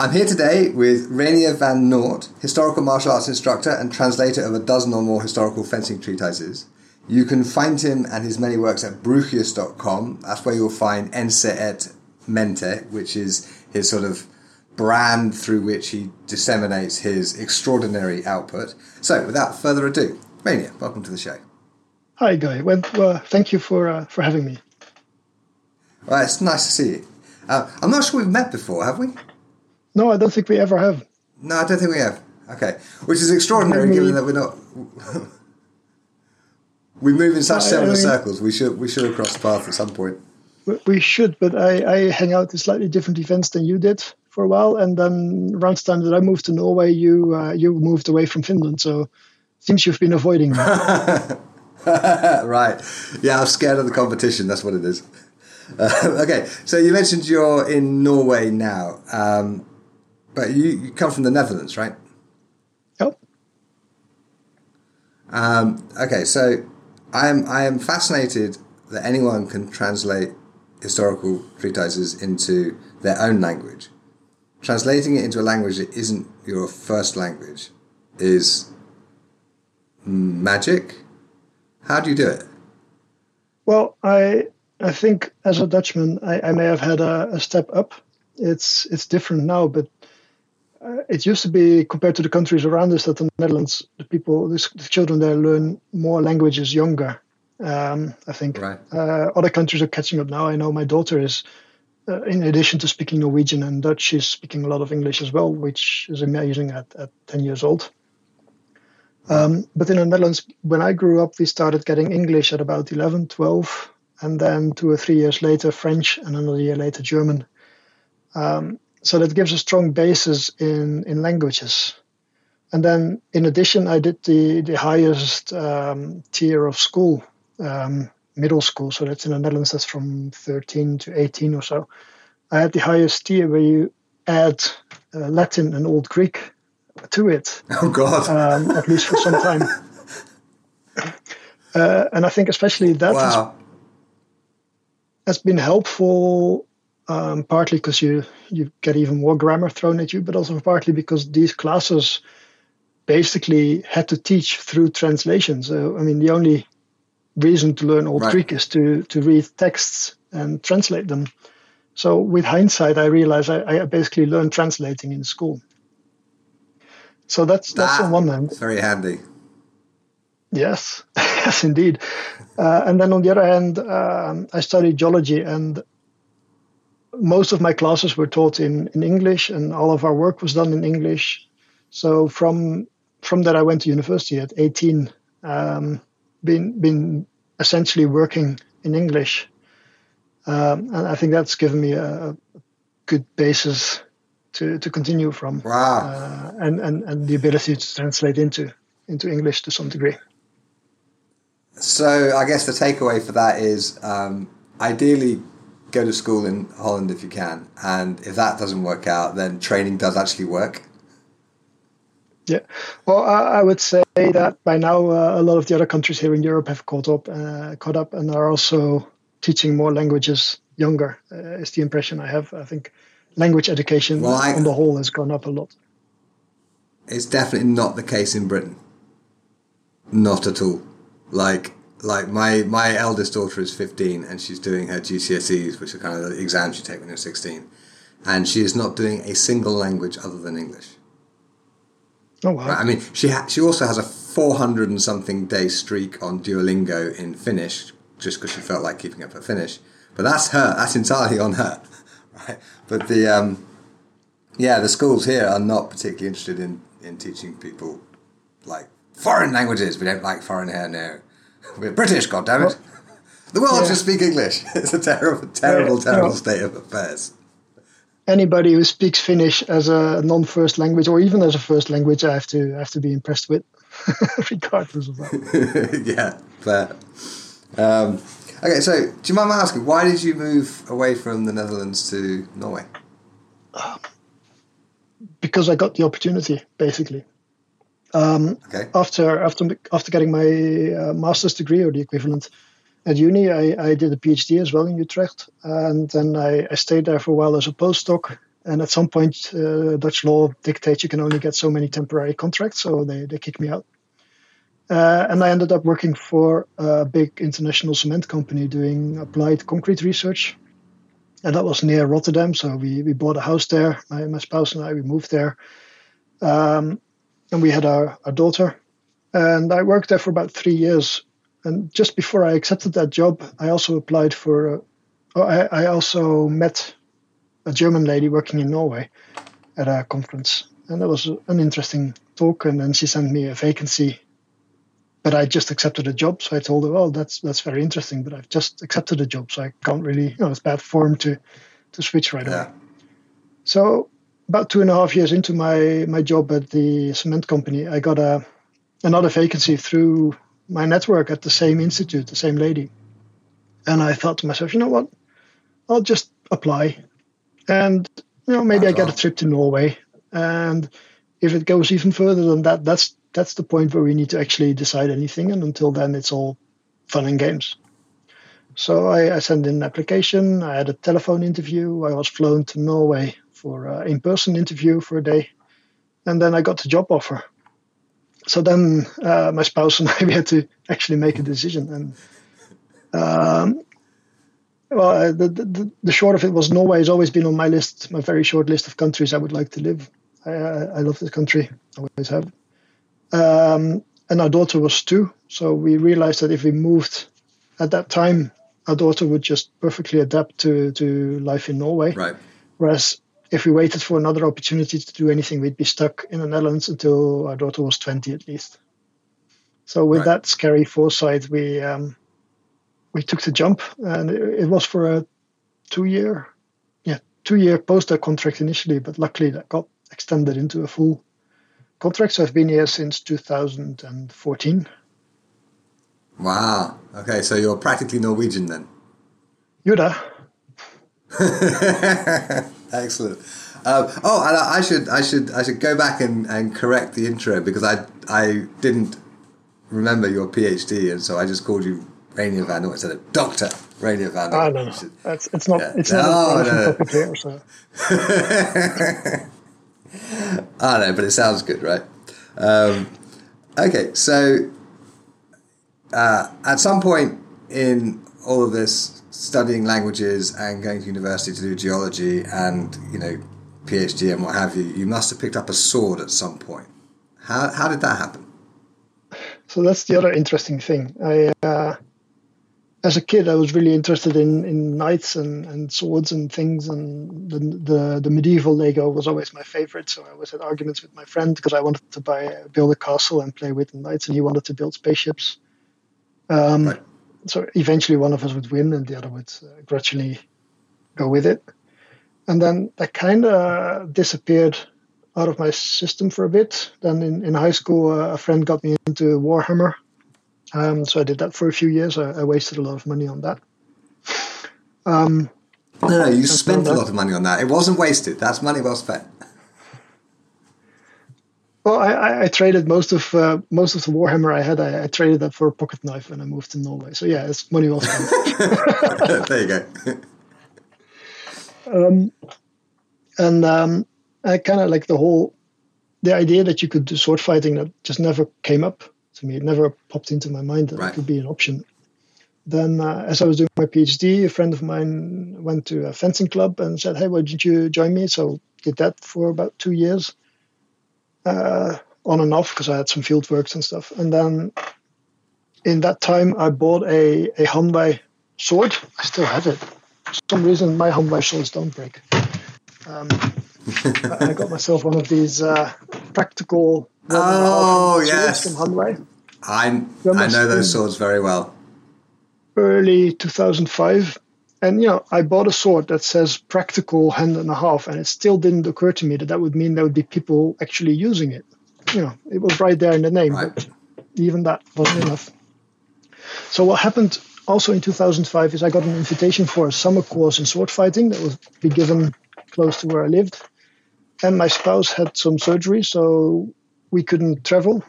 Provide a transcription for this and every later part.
I'm here today with Reinier van Noort, historical martial arts instructor and translator of a dozen or more historical fencing treatises. You can find him and his many works at bruchius.com. That's where you'll find Ense et Mente, which is his sort of brand through which he disseminates his extraordinary output. So, without further ado, Reinier, welcome to the show. Hi, Guy. Well, well thank you for uh, for having me. Well, it's nice to see you. Uh, I'm not sure we've met before, have we? No, I don't think we ever have. No, I don't think we have. Okay, which is extraordinary given that we're not. we move in such similar I mean, circles. We should we should have crossed paths at some point. We should, but I, I hang out in slightly different events than you did for a while, and then around the time that I moved to Norway, you uh, you moved away from Finland, so seems you've been avoiding me. right. Yeah, I'm scared of the competition. That's what it is. Uh, okay, so you mentioned you're in Norway now. Um, but you, you come from the Netherlands, right? Yep. Um, okay, so I am I am fascinated that anyone can translate historical treatises into their own language. Translating it into a language that isn't your first language is magic. How do you do it? Well, I I think as a Dutchman, I, I may have had a, a, step up. It's it's different now, but uh, it used to be compared to the countries around us that the Netherlands, the people, the, the children there learn more languages younger. Um, I think right. uh, other countries are catching up now. I know my daughter is, uh, in addition to speaking Norwegian and Dutch, she's speaking a lot of English as well, which is amazing at, at 10 years old. Um, but in the Netherlands, when I grew up, we started getting English at about 11, 12, and then two or three years later, French, and another year later, German. Um, so that gives a strong basis in in languages. And then, in addition, I did the the highest um, tier of school, um, middle school. So that's in the Netherlands. That's from 13 to 18 or so. I had the highest tier where you add uh, Latin and Old Greek to it. Oh God! Um, at least for some time. Uh, and I think especially that wow. has, has been helpful um, partly because you you get even more grammar thrown at you, but also partly because these classes basically had to teach through translation. So I mean, the only reason to learn Old right. Greek is to to read texts and translate them. So with hindsight, I realize I, I basically learned translating in school. So that's that's on one hand. Very handy. Yes, yes, indeed. Uh, and then on the other hand, um, I studied geology, and most of my classes were taught in, in English and all of our work was done in English. So from from that I went to university at 18, um, been been essentially working in English. Um, and I think that's given me a, a, good basis to, to continue from. Wow. Uh, and, and, and the ability to translate into into English to some degree. So I guess the takeaway for that is um, ideally go to school in Holland if you can, and if that doesn't work out, then training does actually work. Yeah, well, I, I would say that by now uh, a lot of the other countries here in Europe have caught up, uh, caught up, and are also teaching more languages younger. Uh, is the impression I have. I think language education well, I, on the whole has gone up a lot. It's definitely not the case in Britain. Not at all. Like like my my eldest daughter is 15 and she's doing her GCSEs, which are kind of the exams you take when you're 16, and she is not doing a single language other than English. Oh wow! I mean, she ha- she also has a 400 and something day streak on Duolingo in Finnish, just because she felt like keeping up her Finnish. But that's her. That's entirely on her, right? But the um, yeah, the schools here are not particularly interested in in teaching people like foreign languages. We don't like foreign hair now we're British, goddammit. The world yeah. should speak English. It's a terrible, terrible, yeah, terrible no. state of affairs. anybody who speaks Finnish as a non-first language or even as a first language, I have to I have to be impressed with, regardless of that. yeah, but um, okay. So, do you mind me asking why did you move away from the Netherlands to Norway? because I got the opportunity, basically. Um, okay. After after after getting my uh, master's degree or the equivalent at uni, I, I did a PhD as well in Utrecht, and then I, I stayed there for a while as a postdoc. And at some point, uh, Dutch law dictates you can only get so many temporary contracts, so they, they kicked me out. Uh, and I ended up working for a big international cement company doing applied concrete research. And that was near Rotterdam, so we, we bought a house there. My, my spouse and I, we moved there. Um, and we had our, our daughter. And I worked there for about three years and just before I accepted that job, I also applied for. Uh, I, I also met a German lady working in Norway at a conference, and that was an interesting talk. And then she sent me a vacancy, but I just accepted a job. So I told her, "Oh, that's that's very interesting, but I've just accepted a job, so I can't really. You know, it's bad form to to switch right yeah. away." So about two and a half years into my my job at the cement company, I got a another vacancy through my network at the same institute, the same lady. And I thought to myself, you know what? I'll just apply. And, you know, maybe I get a trip to Norway. And if it goes even further than that, that's that's the point where we need to actually decide anything. And until then, it's all fun and games. So I, I sent in an application. I had a telephone interview. I was flown to Norway for an in-person interview for a day. And then I got the job offer so then uh, my spouse and I we had to actually make a decision, and um, well, uh, the, the, the short of it was Norway has always been on my list, my very short list of countries I would like to live. I, I love this country, I always have. Um, and our daughter was two, so we realized that if we moved at that time, our daughter would just perfectly adapt to to life in Norway. Right. Whereas if we waited for another opportunity to do anything, we'd be stuck in the Netherlands until our daughter was 20 at least. So with right. that scary foresight, we um, we took the jump, and it, it was for a two-year, yeah, two-year postdoc contract initially, but luckily that got extended into a full contract. So I've been here since 2014. Wow. Okay, so you're practically Norwegian then. Juda. Excellent. Um, oh, and I, I should I should I should go back and, and correct the intro because I I didn't remember your PhD and so I just called you Reinier van Noort instead of Doctor Reinier van Noort. Oh, no, no. That's, it's not yeah. it's not no, a no. topic here. So. I know, but it sounds good, right? Um, okay, so uh, at some point in all of this studying languages and going to university to do geology and you know PhD and what have you, you must have picked up a sword at some point. How how did that happen? So that's the other interesting thing. I uh, as a kid, I was really interested in, in knights and, and swords and things, and the, the, the medieval Lego was always my favorite. So I always had arguments with my friend because I wanted to buy build a castle and play with the knights, and he wanted to build spaceships. Um, right so eventually one of us would win and the other would uh, gradually go with it. And then that kind of disappeared out of my system for a bit. Then in, in high school, uh, a friend got me into Warhammer. Um, so I did that for a few years. I, I wasted a lot of money on that. Um, no, no, you spent a lot of money on that. It wasn't wasted. That's money well spent. Well, I, I, traded most of uh, most of the Warhammer I had. I, I, traded that for a pocket knife when I moved to Norway. So yeah, it's money well spent. there you go. um, and um, I kind of like the whole the idea that you could do sword fighting that just never came up to me. It never popped into my mind that right. it could be an option. Then, uh, as I was doing my PhD, a friend of mine went to a fencing club and said, "Hey, why didn't you join me?" So did that for about two years uh, on and off because I had some field works and stuff. And then in that time, I bought a, a Hanwei sword. I still have it. For some reason, my Hanwei swords don't break. Um, I got myself one of these uh, practical. Oh yes, from Hanwei. I I know those swords very well. Early 2005, and you know, I bought a sword that says practical hand and a half, and it still didn't occur to me that that would mean there would be people actually using it. You know, it was right there in the name, right. but even that wasn't enough. So what happened also in 2005 is I got an invitation for a summer course in sword fighting that was be given close to where I lived, and my spouse had some surgery, so we couldn't travel.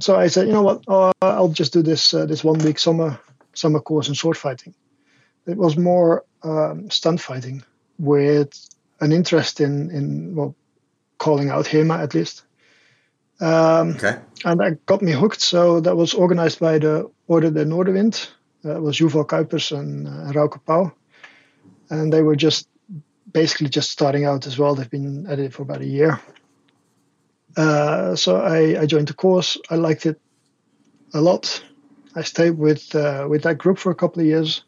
So I said, you know what, uh, I'll just do this uh, this one week summer summer course in sword fighting. It was more um, stunt fighting with an interest in in well calling out HEMA at least. Um, okay. And that got me hooked. So that was organized by the Orde der Noorderwind. That was Yuval Kuipers and uh, Rauke Pauw. And they were just basically just starting out as well. They've been at it for about a year. Uh, so I, I, joined the course. I liked it a lot. I stayed with uh, with that group for a couple of years,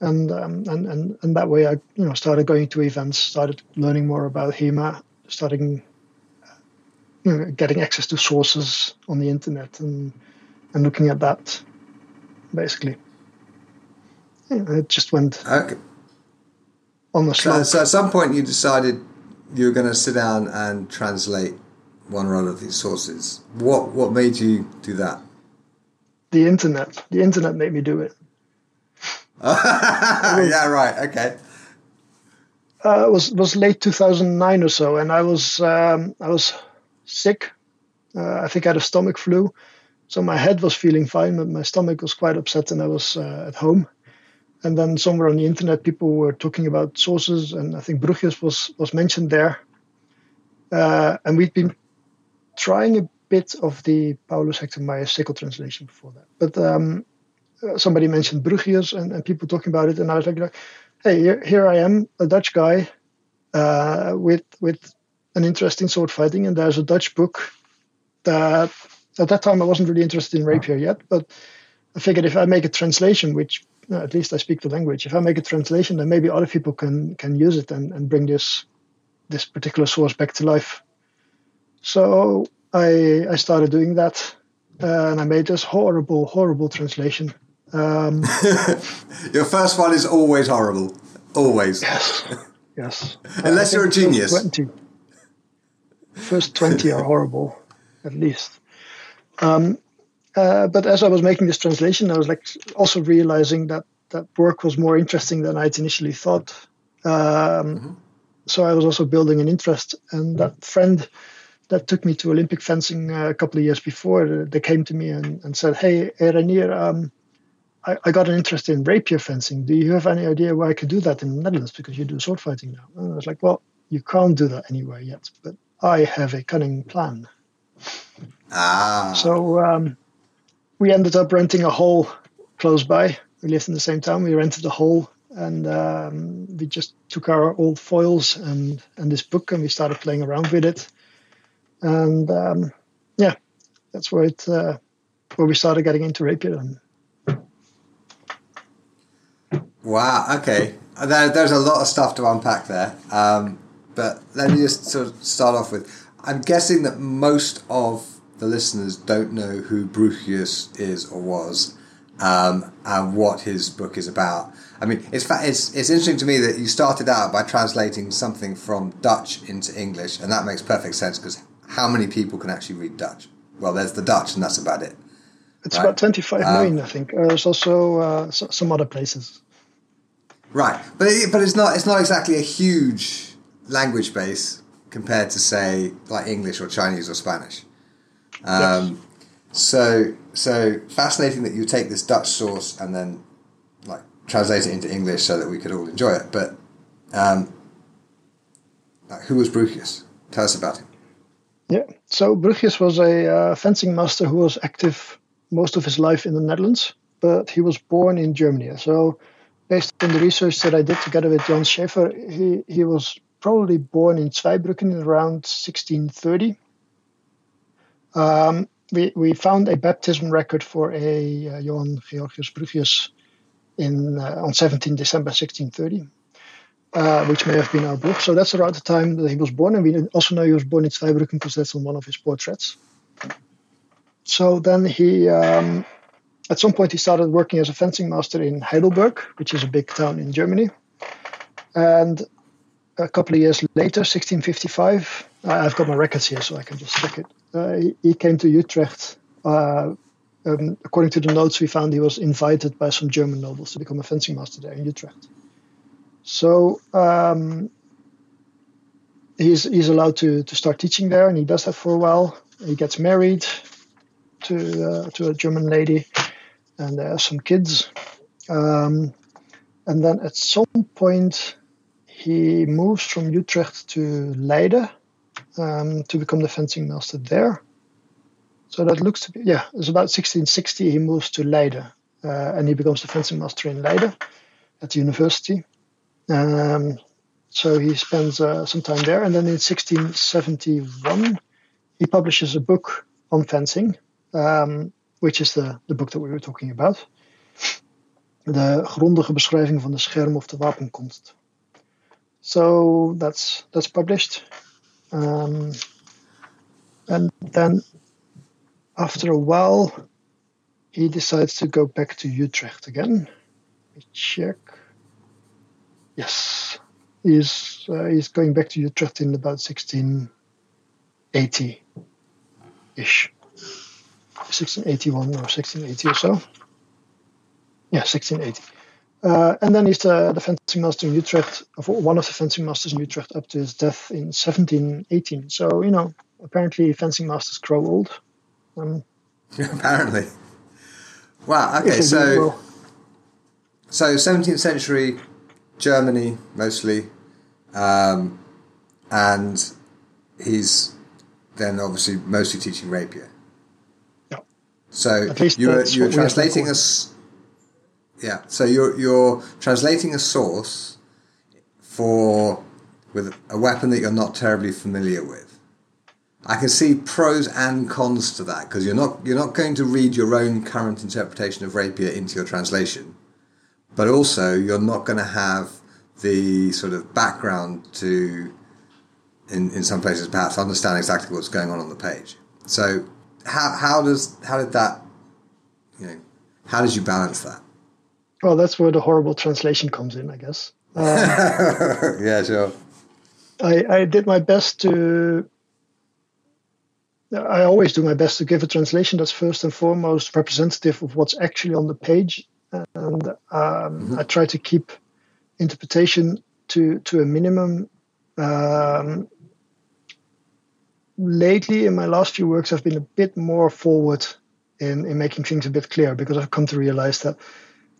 and um, and and and that way I you know started going to events, started learning more about HEMA, starting you know, getting access to sources on the internet, and and looking at that, basically. Yeah, it just went okay. on the slope. So, so at some point you decided you were going to sit down and translate one or other of these sources. What what made you do that? The internet. The internet made me do it. yeah, right. Okay. Uh, it was was late 2009 or so, and I was um, I was sick. Uh, I think I had a stomach flu, so my head was feeling fine, but my stomach was quite upset, and I was uh, at home. And then somewhere on the internet, people were talking about sources, and I think Bruchius was was mentioned there. Uh, and we'd been trying a bit of the Paulus Hector Mair Sickle translation before that. But um, somebody mentioned Bruchius and, and, people talking about it, and I was like, hey, here, here I am, a Dutch guy uh, with with an interest in sword fighting, and there's a Dutch book that at that time I wasn't really interested in rapier yet, but I figured if I make a translation, which uh, at least I speak the language, if I make a translation, then maybe other people can can use it and, and bring this this particular source back to life. So I I started doing that, uh, and I made this horrible, horrible translation. Um, Your first one is always horrible, always. Yes, yes. Unless you're a genius. 20, first twenty are horrible, at least. Um, uh, but as I was making this translation, I was like also realizing that that work was more interesting than I'd initially thought. Um, mm-hmm. So I was also building an interest, and that friend that took me to Olympic fencing uh, a couple of years before. They came to me and, and said, "Hey, Reinier, um, I, I, got an interest in rapier fencing. Do you have any idea where I could do that in the Netherlands? Because you do sword fighting now." And I was like, "Well, you can't do that anywhere yet, but I have a cunning plan." Ah. So um, we ended up renting a hall close by. We lived in the same town. We rented a hall and um, we just took our old foils and and this book and we started playing around with it and um, yeah, that's where it uh, where we started getting into rapier. Wow. Okay. There, there's a lot of stuff to unpack there. Um, but let me just sort of start off with. I'm guessing that most of the listeners don't know who Bruchius is or was, um, and what his book is about. I mean, it's, it's it's interesting to me that you started out by translating something from Dutch into English, and that makes perfect sense because how many people can actually read Dutch? Well, there's the Dutch, and that's about it. It's right? about 25 um, million, I think. Uh, there's also uh, some other places. Right, but it, but it's not it's not exactly a huge language base compared to say like English or Chinese or Spanish. Um, yes. So so fascinating that you take this Dutch source and then like translate it into English so that we could all enjoy it. But um, like, who was Bruchius? Tell us about him. Yeah, so Bruchius was a uh, fencing master who was active most of his life in the Netherlands, but he was born in Germany. So, based on the research that I did together with Jan Schaefer, he, he was probably born in Zweibrücken around 1630. Um, we, we found a baptism record for a uh, Johann Georgius Bruchius in, uh, on 17 December 1630 uh, which may have been our book. So that's around the time that he was born, and we also know he was born in Zweibrücken because that's on one of his portraits. So then he um, at some point, he started working as a fencing master in Heidelberg, which is a big town in Germany. And a couple of years later, 1655, I've got my records here, so I can just check it. Uh, he, he, came to Utrecht. Uh, um, according to the notes we found, he was invited by some German nobles to become a fencing master there in Utrecht. So um, he's he's allowed to to start teaching there, and he does that for a while. He gets married to uh, to a German lady, and there are some kids. Um, and then at some point, he moves from Utrecht to Leiden um, to become the fencing master there. So that looks to be, yeah, it's about 1660 he moves to Leiden uh, and he becomes the fencing master in Leiden at the university. Um, so he spends uh, some time there. And then in 1671, he publishes a book on fencing, um, which is the, the book that we were talking about. De grondige beschrijving van de scherm of de wapenkunst. So that's that's published. Um, and then after a while, he decides to go back to Utrecht again. Let me check. Yes, he's uh, he's going back to Utrecht in about 1680 ish. 1681 or 1680 or so. Yeah, 1680. Uh, and then he's the, the fencing master in Utrecht, one of the fencing masters in Utrecht up to his death in 1718. So, you know, apparently fencing masters grow old. Um, apparently. Wow, okay, so, so 17th century Germany mostly, um, and he's then obviously mostly teaching rapier. So you're, you're translating us yeah. So you're you're translating a source for with a weapon that you're not terribly familiar with. I can see pros and cons to that because you're not you're not going to read your own current interpretation of rapier into your translation, but also you're not going to have the sort of background to in, in some places perhaps understand exactly what's going on on the page. So how how does how did that you know how did you balance that? Well, that's where the horrible translation comes in, I guess. Um, yeah, sure. I, I did my best to. I always do my best to give a translation that's first and foremost representative of what's actually on the page, and um, mm-hmm. I try to keep interpretation to to a minimum. Um, lately, in my last few works, I've been a bit more forward in in making things a bit clearer because I've come to realize that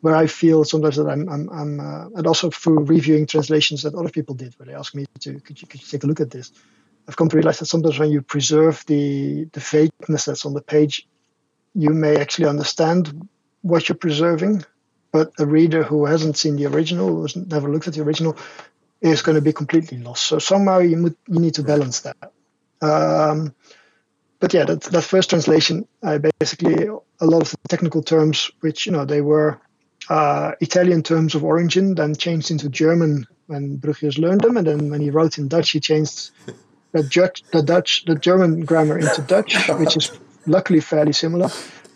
where I feel sometimes that I'm, I'm, I'm uh, and also through reviewing translations that other people did, where they ask me to, could you, could you take a look at this? I've come to realize that sometimes when you preserve the, the vagueness that's on the page, you may actually understand what you're preserving, but a reader who hasn't seen the original, who's never looked at the original, is going to be completely lost. So somehow you, you need to balance that. Um, but yeah, that, that first translation, I basically a lot of the technical terms, which you know they were uh, Italian terms of origin, then changed into German when Bruchius learned them, and then when he wrote in Dutch, he changed the, Dutch, the Dutch, the German grammar into Dutch, which is luckily fairly similar.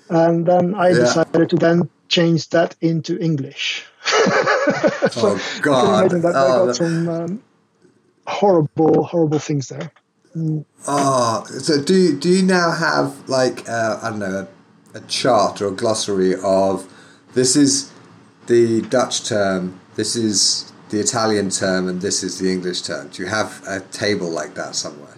And then I yeah. decided to then change that into English. so oh God! that oh, I got that... some um, horrible, horrible things there. Mm. Oh, so do you, do you now have like uh, I don't know a, a chart or a glossary of this is the Dutch term, this is the Italian term, and this is the English term. Do you have a table like that somewhere?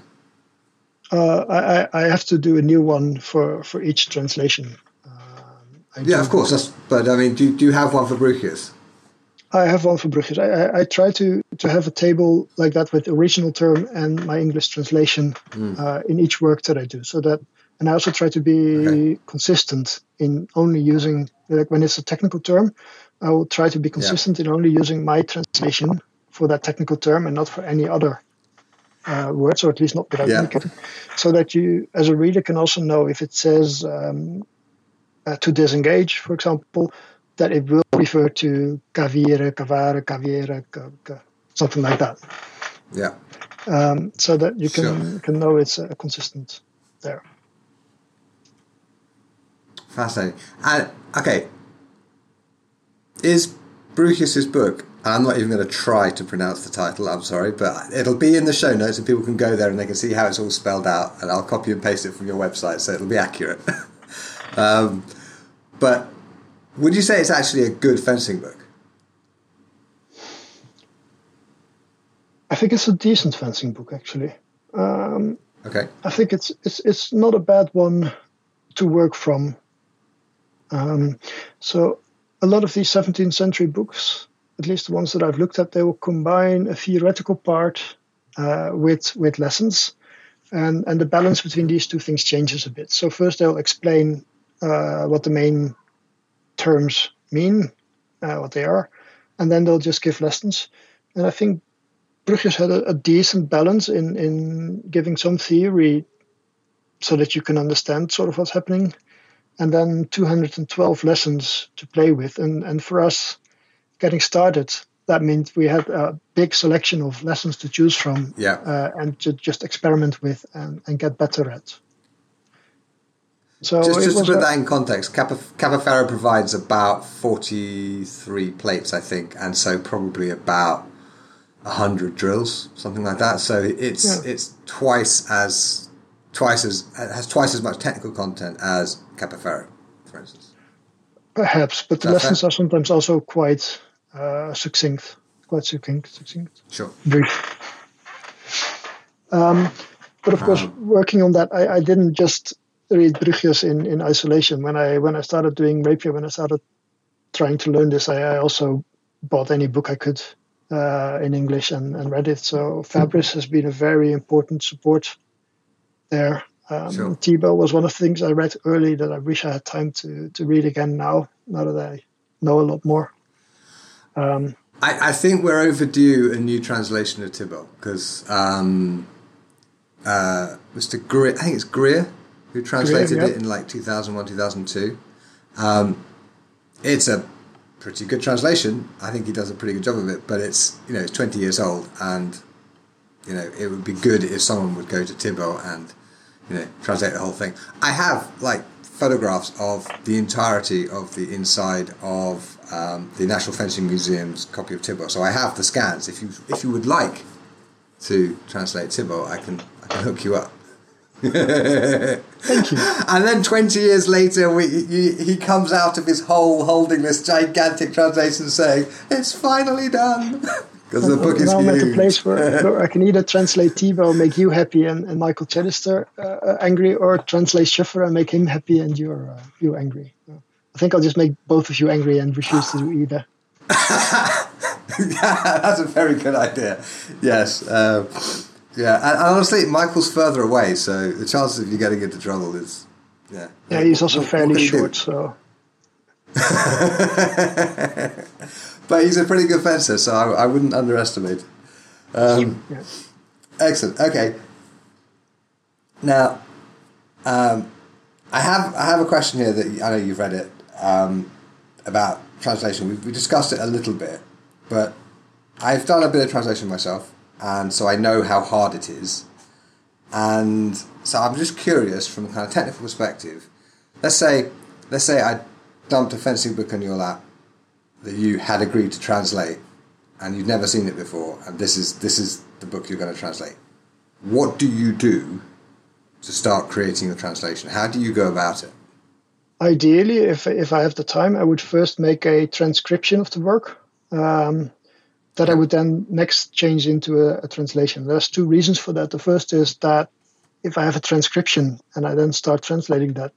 Uh, I, I have to do a new one for, for each translation. Um, yeah, of course. That's, but I mean, do, do you have one for Bruchius? I have one for Bruchius. I, I, I, try to, to have a table like that with original term and my English translation mm. uh, in each work that I do, so that and I also try to be okay. consistent in only using like when it's a technical term, I will try to be consistent yeah. in only using my translation for that technical term and not for any other uh, words, or at least not without yeah. so that you, as a reader, can also know if it says um, uh, to disengage, for example, that it will refer to cavire, cavare, caviere, something like that. Yeah. Um, so that you can sure. can know it's uh, consistent there. Fascinating. And okay, is Bruchius's book? I'm not even going to try to pronounce the title. I'm sorry, but it'll be in the show notes, and people can go there and they can see how it's all spelled out. And I'll copy and paste it from your website, so it'll be accurate. um, but would you say it's actually a good fencing book? I think it's a decent fencing book, actually. Um, okay. I think it's it's it's not a bad one to work from. Um, so a lot of these 17th century books, at least the ones that I've looked at, they will combine a theoretical part uh, with with lessons, and and the balance between these two things changes a bit. So first they'll explain uh, what the main terms mean, uh, what they are, and then they'll just give lessons. And I think Bruchius had a, a, decent balance in, in giving some theory so that you can understand sort of what's happening, and then 212 lessons to play with. And, and for us, getting started, that means we had a big selection of lessons to choose from yeah. uh, and to just experiment with and, and get better at. So just, just to put that in context, Capo, Capoferro provides about 43 plates, I think, and so probably about 100 drills, something like that. So it's yeah. it's twice as twice as has twice as much technical content as Capoferro, for instance. Perhaps, but the lessons fair? are sometimes also quite uh, succinct, quite succinct, succinct. Sure. Brief. Um, but of course, um, working on that, I, I didn't just read Bruchius in, in isolation. When I when I started doing rapier, when I started trying to learn this, I, I also bought any book I could uh, in English and, and read it. So Fabris has been a very important support there. Um, sure. Thibault was one of the things I read early that I wish I had time to to read again now. Now that I know a lot more. Um, I, I, think we're overdue a new translation of Thibault because um, uh, Mr. Greer, I think it's Greer who translated Greer, it in like 2001, 2002. Um, it's a pretty good translation. I think he does a pretty good job of it, but it's you know it's 20 years old, and you know it would be good if someone would go to Thibault and you know translate the whole thing. I have like photographs of the entirety of the inside of um, the National Fencing Museum's copy of Thibault, so I have the scans. If you if you would like to translate Thibault, I can I can hook you up. Thank you. And then 20 years later, we, he, he comes out of his hole holding this gigantic translation saying, It's finally done. Because the book is now huge. At a place where, I can either translate Thibault, make you happy, and, and Michael Chidester uh, angry, or translate Schöffer and make him happy and you're, uh, you angry. I think I'll just make both of you angry and refuse to do either. yeah, that's a very good idea. Yes. Uh, yeah, and, honestly, Michael's further away, so the chances of you getting into trouble is, yeah. Yeah, he's also what, fairly what short, so. but he's a pretty good fencer, so I, I wouldn't underestimate. Um, yeah. Excellent. Okay. Now, um, I have I have a question here that I know you've read it um, about translation. We, we discussed it a little bit, but I've done a bit of translation myself and so I know how hard it is. And so I'm just curious from a kind of technical perspective. Let's say, let's say I dumped a fencing book on your lap that you had agreed to translate, and you've never seen it before, and this is this is the book you're going to translate. What do you do to start creating the translation? How do you go about it? Ideally, if if I have the time, I would first make a transcription of the work. Um, that I would then next change into a, a, translation. There's two reasons for that. The first is that if I have a transcription and I then start translating that,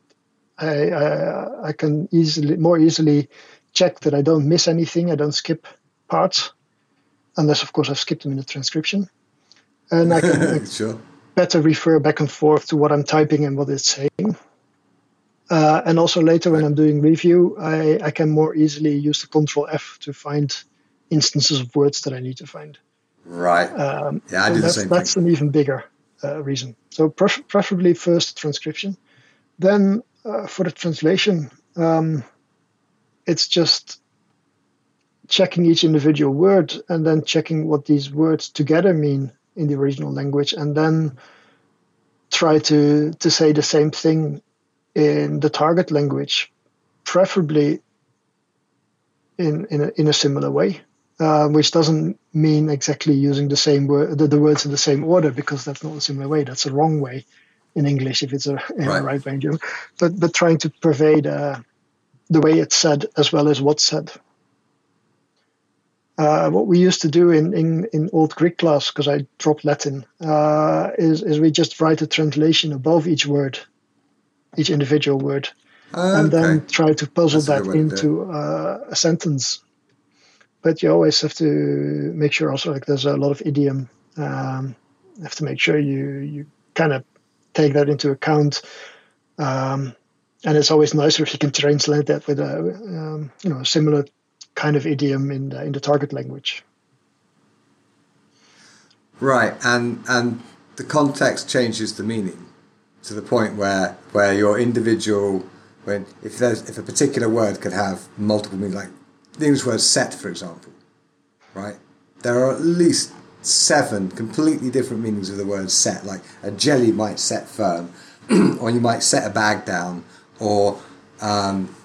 I, I, I can easily more easily check that I don't miss anything. I don't skip parts, unless of course I've skipped them in the transcription, and I can sure. better refer back and forth to what I'm typing and what it's saying. Uh, and also later when I'm doing review, I, I can more easily use the Control F to find instances of words that I need to find. Right. Um, yeah, I do the same That's thing. an even bigger uh, reason. So pref- preferably first transcription. Then uh, for the translation, um, it's just checking each individual word and then checking what these words together mean in the original language, and then try to to say the same thing in the target language, preferably in in a, in a similar way, uh, which doesn't mean exactly using the same word the, the, words in the same order because that's not a similar way. That's a wrong way in English if it's a right, right way in German. But but trying to pervade uh, the way it's said as well as what's said. Uh, what we used to do in, in, in old Greek class, because I dropped Latin, uh, is, is we just write a translation above each word, each individual word, okay. and then try to puzzle That's that into uh, a sentence. But you always have to make sure also like there's a lot of idiom. Um, have to make sure you you kind of take that into account. Um, and it's always nicer if you can translate that with a um, you know a similar kind of idiom in the, in the target language. Right, and and the context changes the meaning to the point where where your individual when if there's if a particular word could have multiple meanings, like the English word set, for example, right? There are at least seven completely different meanings of the word set. Like a jelly might set firm, or you might set a bag down, or um,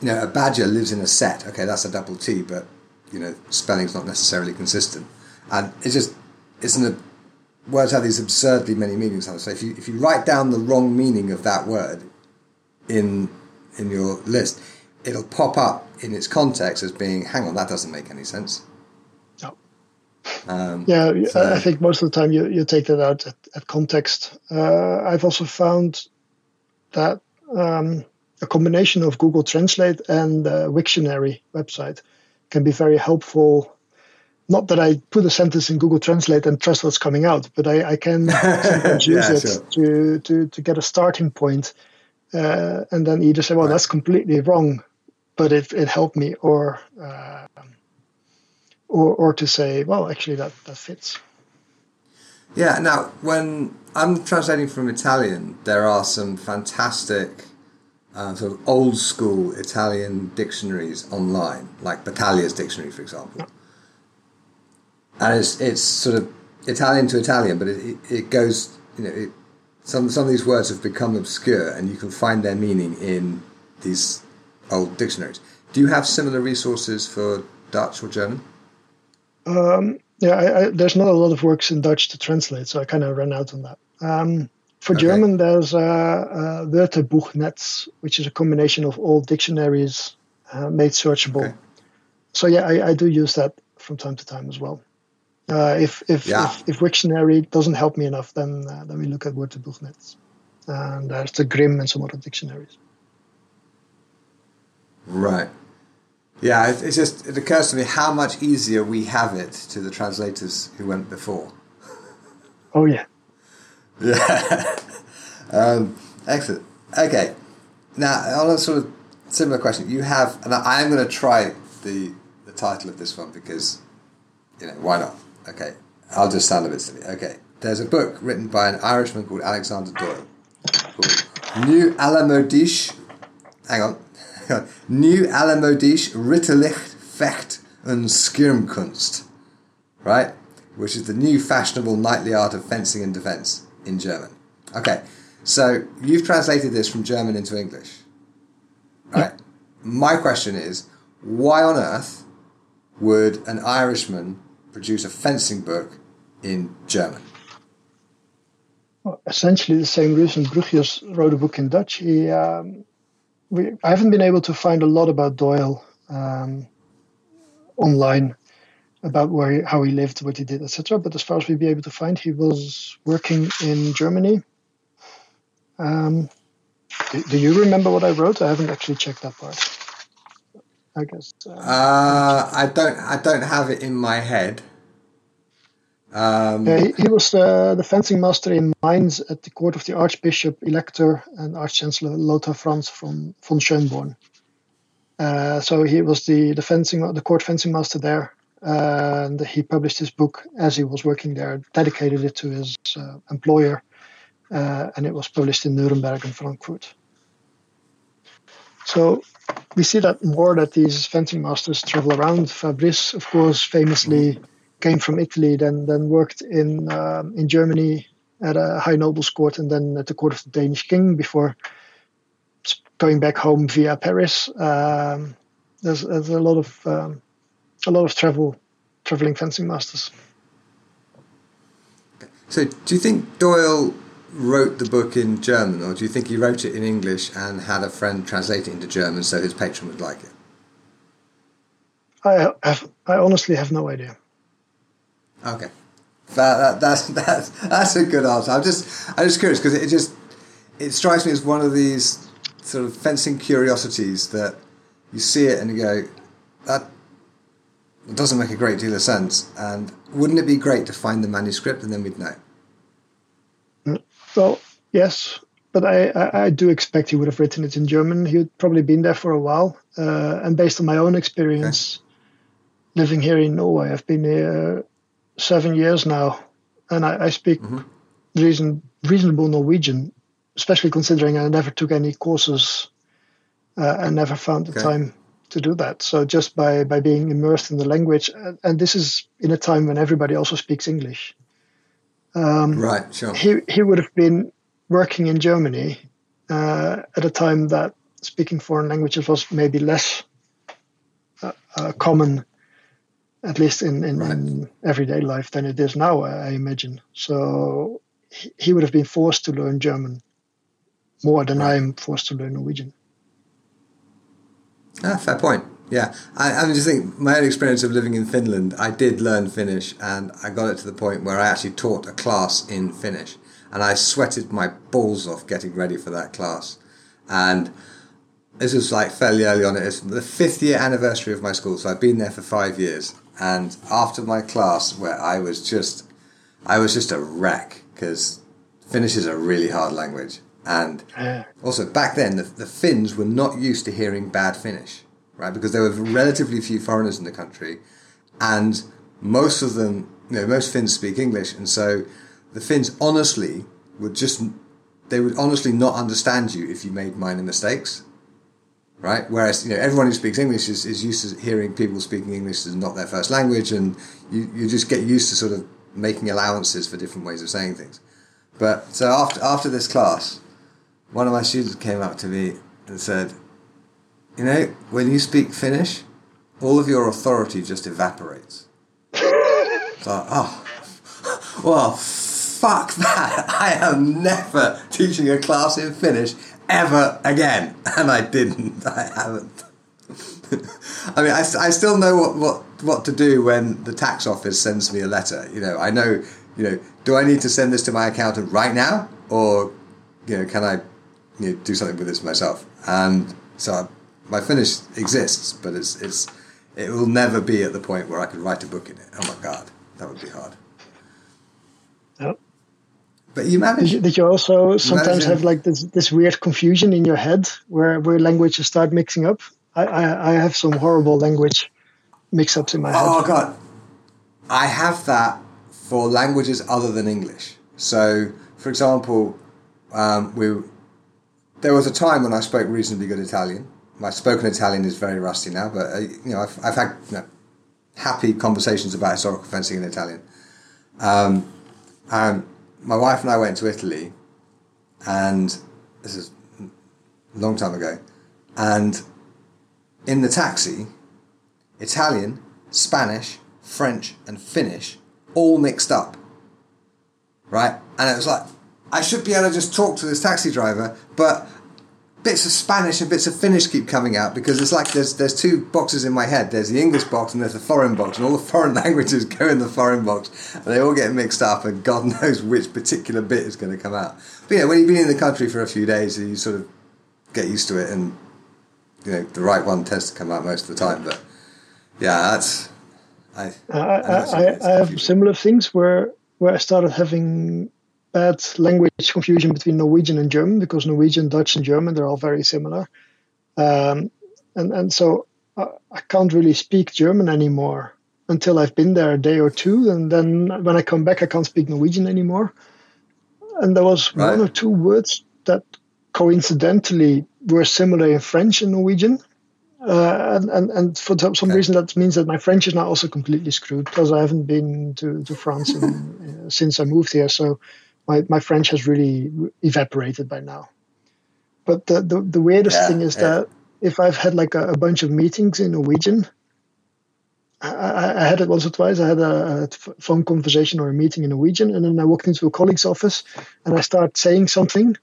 you know, a badger lives in a set. Okay, that's a double T, but you know, spelling's not necessarily consistent, and it's just isn't a words have these absurdly many meanings. So if you if you write down the wrong meaning of that word in in your list, it'll pop up in its context as being, hang on, that doesn't make any sense. No. Um, yeah, so. I think most of the time you, you take that out at, at context. Uh, I've also found that um, a combination of Google Translate and the Wiktionary website can be very helpful. Not that I put a sentence in Google Translate and trust what's coming out, but I, I can sometimes use yeah, it sure. to, to, to get a starting point, uh, and then either say, well, right. that's completely wrong, but it, it helped me, or, uh, or, or to say, well, actually, that, that fits. Yeah, now, when I'm translating from Italian, there are some fantastic uh, sort of old school Italian dictionaries online, like Battaglia's dictionary, for example. And it's, it's sort of Italian to Italian, but it, it, goes, you know, it, some, some of these words have become obscure and you can find their meaning in these old dictionaries. Do you have similar resources for Dutch or German? Um, yeah, I, I, there's not a lot of works in Dutch to translate, so I kind of ran out on that. Um, for okay. German, there's uh, uh, Wörterbuchnetz, which is a combination of all dictionaries uh, made searchable. Okay. So yeah, I, I, do use that from time to time as well. Uh, if if, yeah. if, if Wiktionary doesn't help me enough, then uh, then we look at Wörterbuchnetz, and there's the Grimm and some other dictionaries. Right. Yeah, it's just it occurs to me how much easier we have it to the translators who went before. Oh yeah. Yeah. um, excellent. Okay. Now, on a sort of similar question, you have, and I am going to try the the title of this one because, you know, why not? Okay. I'll just sound a bit silly. Okay. There's a book written by an Irishman called Alexander Doyle called New Alamodisch. Hang on. New Alamodisch Ritterlich Fecht und Skirmkunst. Right? Which is the new fashionable knightly art of fencing and defence in German. Okay, so you've translated this from German into English. Right. My question is, why on earth would an Irishman produce a fencing book in German? Well, essentially the same reason Bruchius wrote a book in Dutch. He, um, we, I haven't been able to find a lot about Doyle um, online about where he, how he lived, what he did, etc. But as far as we'd be able to find, he was working in Germany. Um, do, do, you remember what I wrote? I haven't actually checked that part. I guess. Uh, uh, I don't. I don't have it in my head. Um, yeah, he, he, was uh, the fencing master in Mainz at the court of the Archbishop Elector and Archchancellor Lothar Franz von Schönborn. Uh, so he was the, the fencing the court fencing master there and he published his book as he was working there, dedicated it to his uh, employer, uh, and it was published in Nuremberg and Frankfurt. So we see that more that these fencing masters travel around. Fabris, of course, famously came from Italy, then then worked in um, in Germany at a high nobles court, and then at the court of the Danish king before going back home via Paris. Um, there's, there's a lot of um, a lot of travel traveling fencing masters. So, do you think Doyle wrote the book in German, or do you think he wrote it in English and had a friend translate it into German so his patron would like it? I have, I honestly have no idea. Okay, that, that, that's that's that's a good answer. I'm just I'm just curious because it just it strikes me as one of these sort of fencing curiosities that you see it and you go that doesn't make a great deal of sense. And wouldn't it be great to find the manuscript and then we'd know? Well, yes, but I, I, I, do expect he would have written it in German. He'd probably been there for a while. Uh, and based on my own experience okay. living here in Norway, I've been here seven years now, and I, I speak mm-hmm. reason, reasonable Norwegian, especially considering I never took any courses uh, and never found the okay. time to do that. So just by, by being immersed in the language, and this is in a time when everybody also speaks English. Um, right, sure. He, he would have been working in Germany uh, at a time that speaking foreign languages was maybe less uh, uh, common, at least in, in, right. in, everyday life, than it is now, I imagine. So he, would have been forced to learn German more than right. I am forced to learn Norwegian. Ah, fair point. Yeah, I, I just think my own experience of living in Finland, I did learn Finnish, and I got it to the point where I actually taught a class in Finnish, and I sweated my balls off getting ready for that class, and this was like fairly early on. It's the fifth year anniversary of my school, so I've been there for five years, and after my class, where I was just, I was just a wreck because Finnish is a really hard language, and also back then the, the Finns were not used to hearing bad Finnish right? Because there were relatively few foreigners in the country, and most of them, you know, most Finns speak English, and so the Finns honestly would just they would honestly not understand you if you made minor mistakes, right? Whereas you know everyone who speaks English is, is used to hearing people speaking English as not their first language, and you, you just get used to sort of making allowances for different ways of saying things. But so after after this class, one of my students came up to me and said, you know, when you speak Finnish, all of your authority just evaporates. so, oh, well, fuck that. I am never teaching a class in Finnish ever again. And I didn't. I haven't. I mean, I, I still know what, what, what to do when the tax office sends me a letter. You know, I know, you know, do I need to send this to my accountant right now? Or, you know, can I you know, do something with this myself? And so my Finnish exists, but it's it's it will never be at the point where I could write a book in it. Oh my god, that would be hard. Yep. But you manage. Did you also sometimes have like this this weird confusion in your head where where languages start mixing up? I I, I have some horrible language mix-ups in my head. Oh god, I have that for languages other than English. So, for example, um, we there was a time when I spoke reasonably good Italian my spoken Italian is very rusty now, but uh, you know I've, I've had you know, happy conversations about historical fencing in Italian. Um, and my wife and I went to Italy, and this is a long time ago, and in the taxi, Italian, Spanish, French, and Finnish all mixed up. Right, and it was like I should be able to just talk to this taxi driver, but bits of Spanish and bits of Finnish keep coming out because it's like there's there's two boxes in my head. There's the English box and there's the foreign box, and all the foreign languages go in the foreign box, and they all get mixed up, and God knows which particular bit is going to come out. But yeah, when you've been in the country for a few days, you sort of get used to it, and you know the right one tends to come out most of the time. But yeah, that's I. Uh, I, I, I, I have similar things where where I started having bad language confusion between Norwegian and German because Norwegian, Dutch, and German they're all very similar, um, and and so I, I, can't really speak German anymore until I've been there a day or two, and then when I come back, I can't speak Norwegian anymore. And there was right. one or two words that coincidentally were similar in French and Norwegian. Uh, and, and, and for some okay. reason that means that my French is now also completely screwed because I haven't been to, to France in, uh, since I moved here. So my, my French has really evaporated by now. But the, the, the weirdest Yeah, thing is yeah. that if I've had like a, a bunch of meetings in Norwegian, I, I, had it once or twice. I had a phone conversation or a meeting in Norwegian, and then I walked into a colleague's office and I start saying something,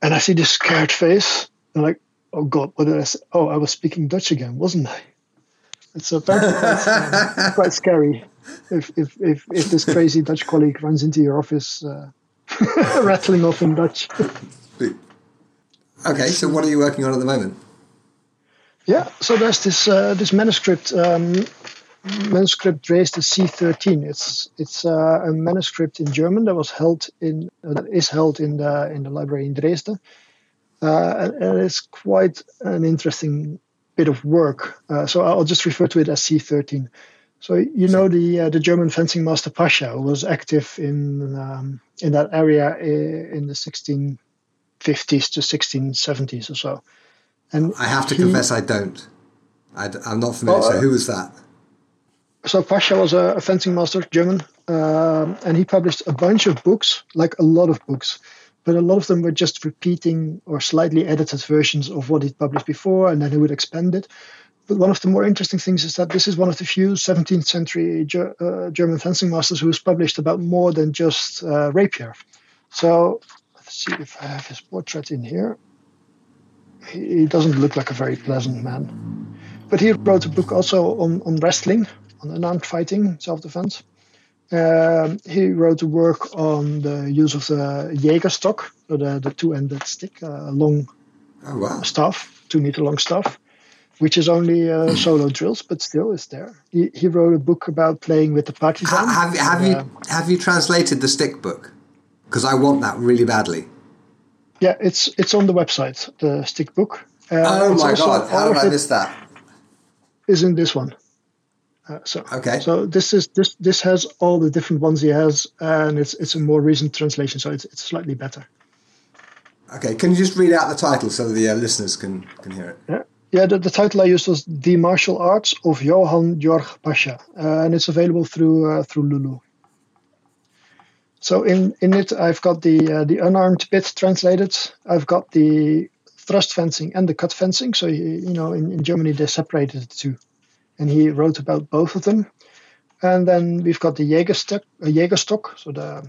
and I see this scared face. I'm like, oh God, what did I say? Oh, I was speaking Dutch again, wasn't I? It's apparently quite, um, quite scary if, if, if, if this crazy Dutch colleague runs into your office uh, rattling off in Dutch. Okay, so what are you working on at the moment? Yeah, so there's this uh, this manuscript um, manuscript raised as C13. It's it's uh, a manuscript in German that was held in uh, that is held in the in the library in Dresden, uh, and, and it's quite an interesting bit of work. Uh, so I'll just refer to it as C13. So you know the uh, the German fencing master Pascha was active in um, in that area in the 1650s to 1670s or so. And I have to he- confess, I don't. I, am not familiar. Oh, so uh, who was that? so Pascha was a, a fencing master, German, um, and he published a bunch of books, like a lot of books, but a lot of them were just repeating or slightly edited versions of what he'd published before, and then he would expand it. But one of the more interesting things is that this is one of the few 17th century Ger- uh, German fencing masters who has published about more than just uh, rapier. So let's see if I have his portrait in here. He he doesn't look like a very pleasant man. But he wrote a book also on, on wrestling, on unarmed fighting, self defense. Um, he wrote a work on the use of the Jägerstock, so the, the two ended stick, a long Oh wow! staff, two meter long staff, which is only uh, solo drills, but still is there. He, he wrote a book about playing with the partisan. Ha- have have Uh, you have you translated the stick book? Because I want that really badly. Yeah, it's it's on the website, the stick book. Uh, Oh my god! How did I miss that? is in this one. Uh, so Okay. so this is this this has all the different ones he has, and it's it's a more recent translation, so it's it's slightly better. Okay, can you just read out the title so the uh, listeners can can hear it? Yeah, yeah. The, the title I used was "The Martial Arts of Johann Georg Pascha," uh, and it's available through uh, through Lulu. So in in it, I've got the uh, the unarmed bit translated. I've got the thrust fencing and the cut fencing. So you, you know, in, in Germany they separated the two, and he wrote about both of them. And then we've got the Jägerstock, uh, Jägerstock so the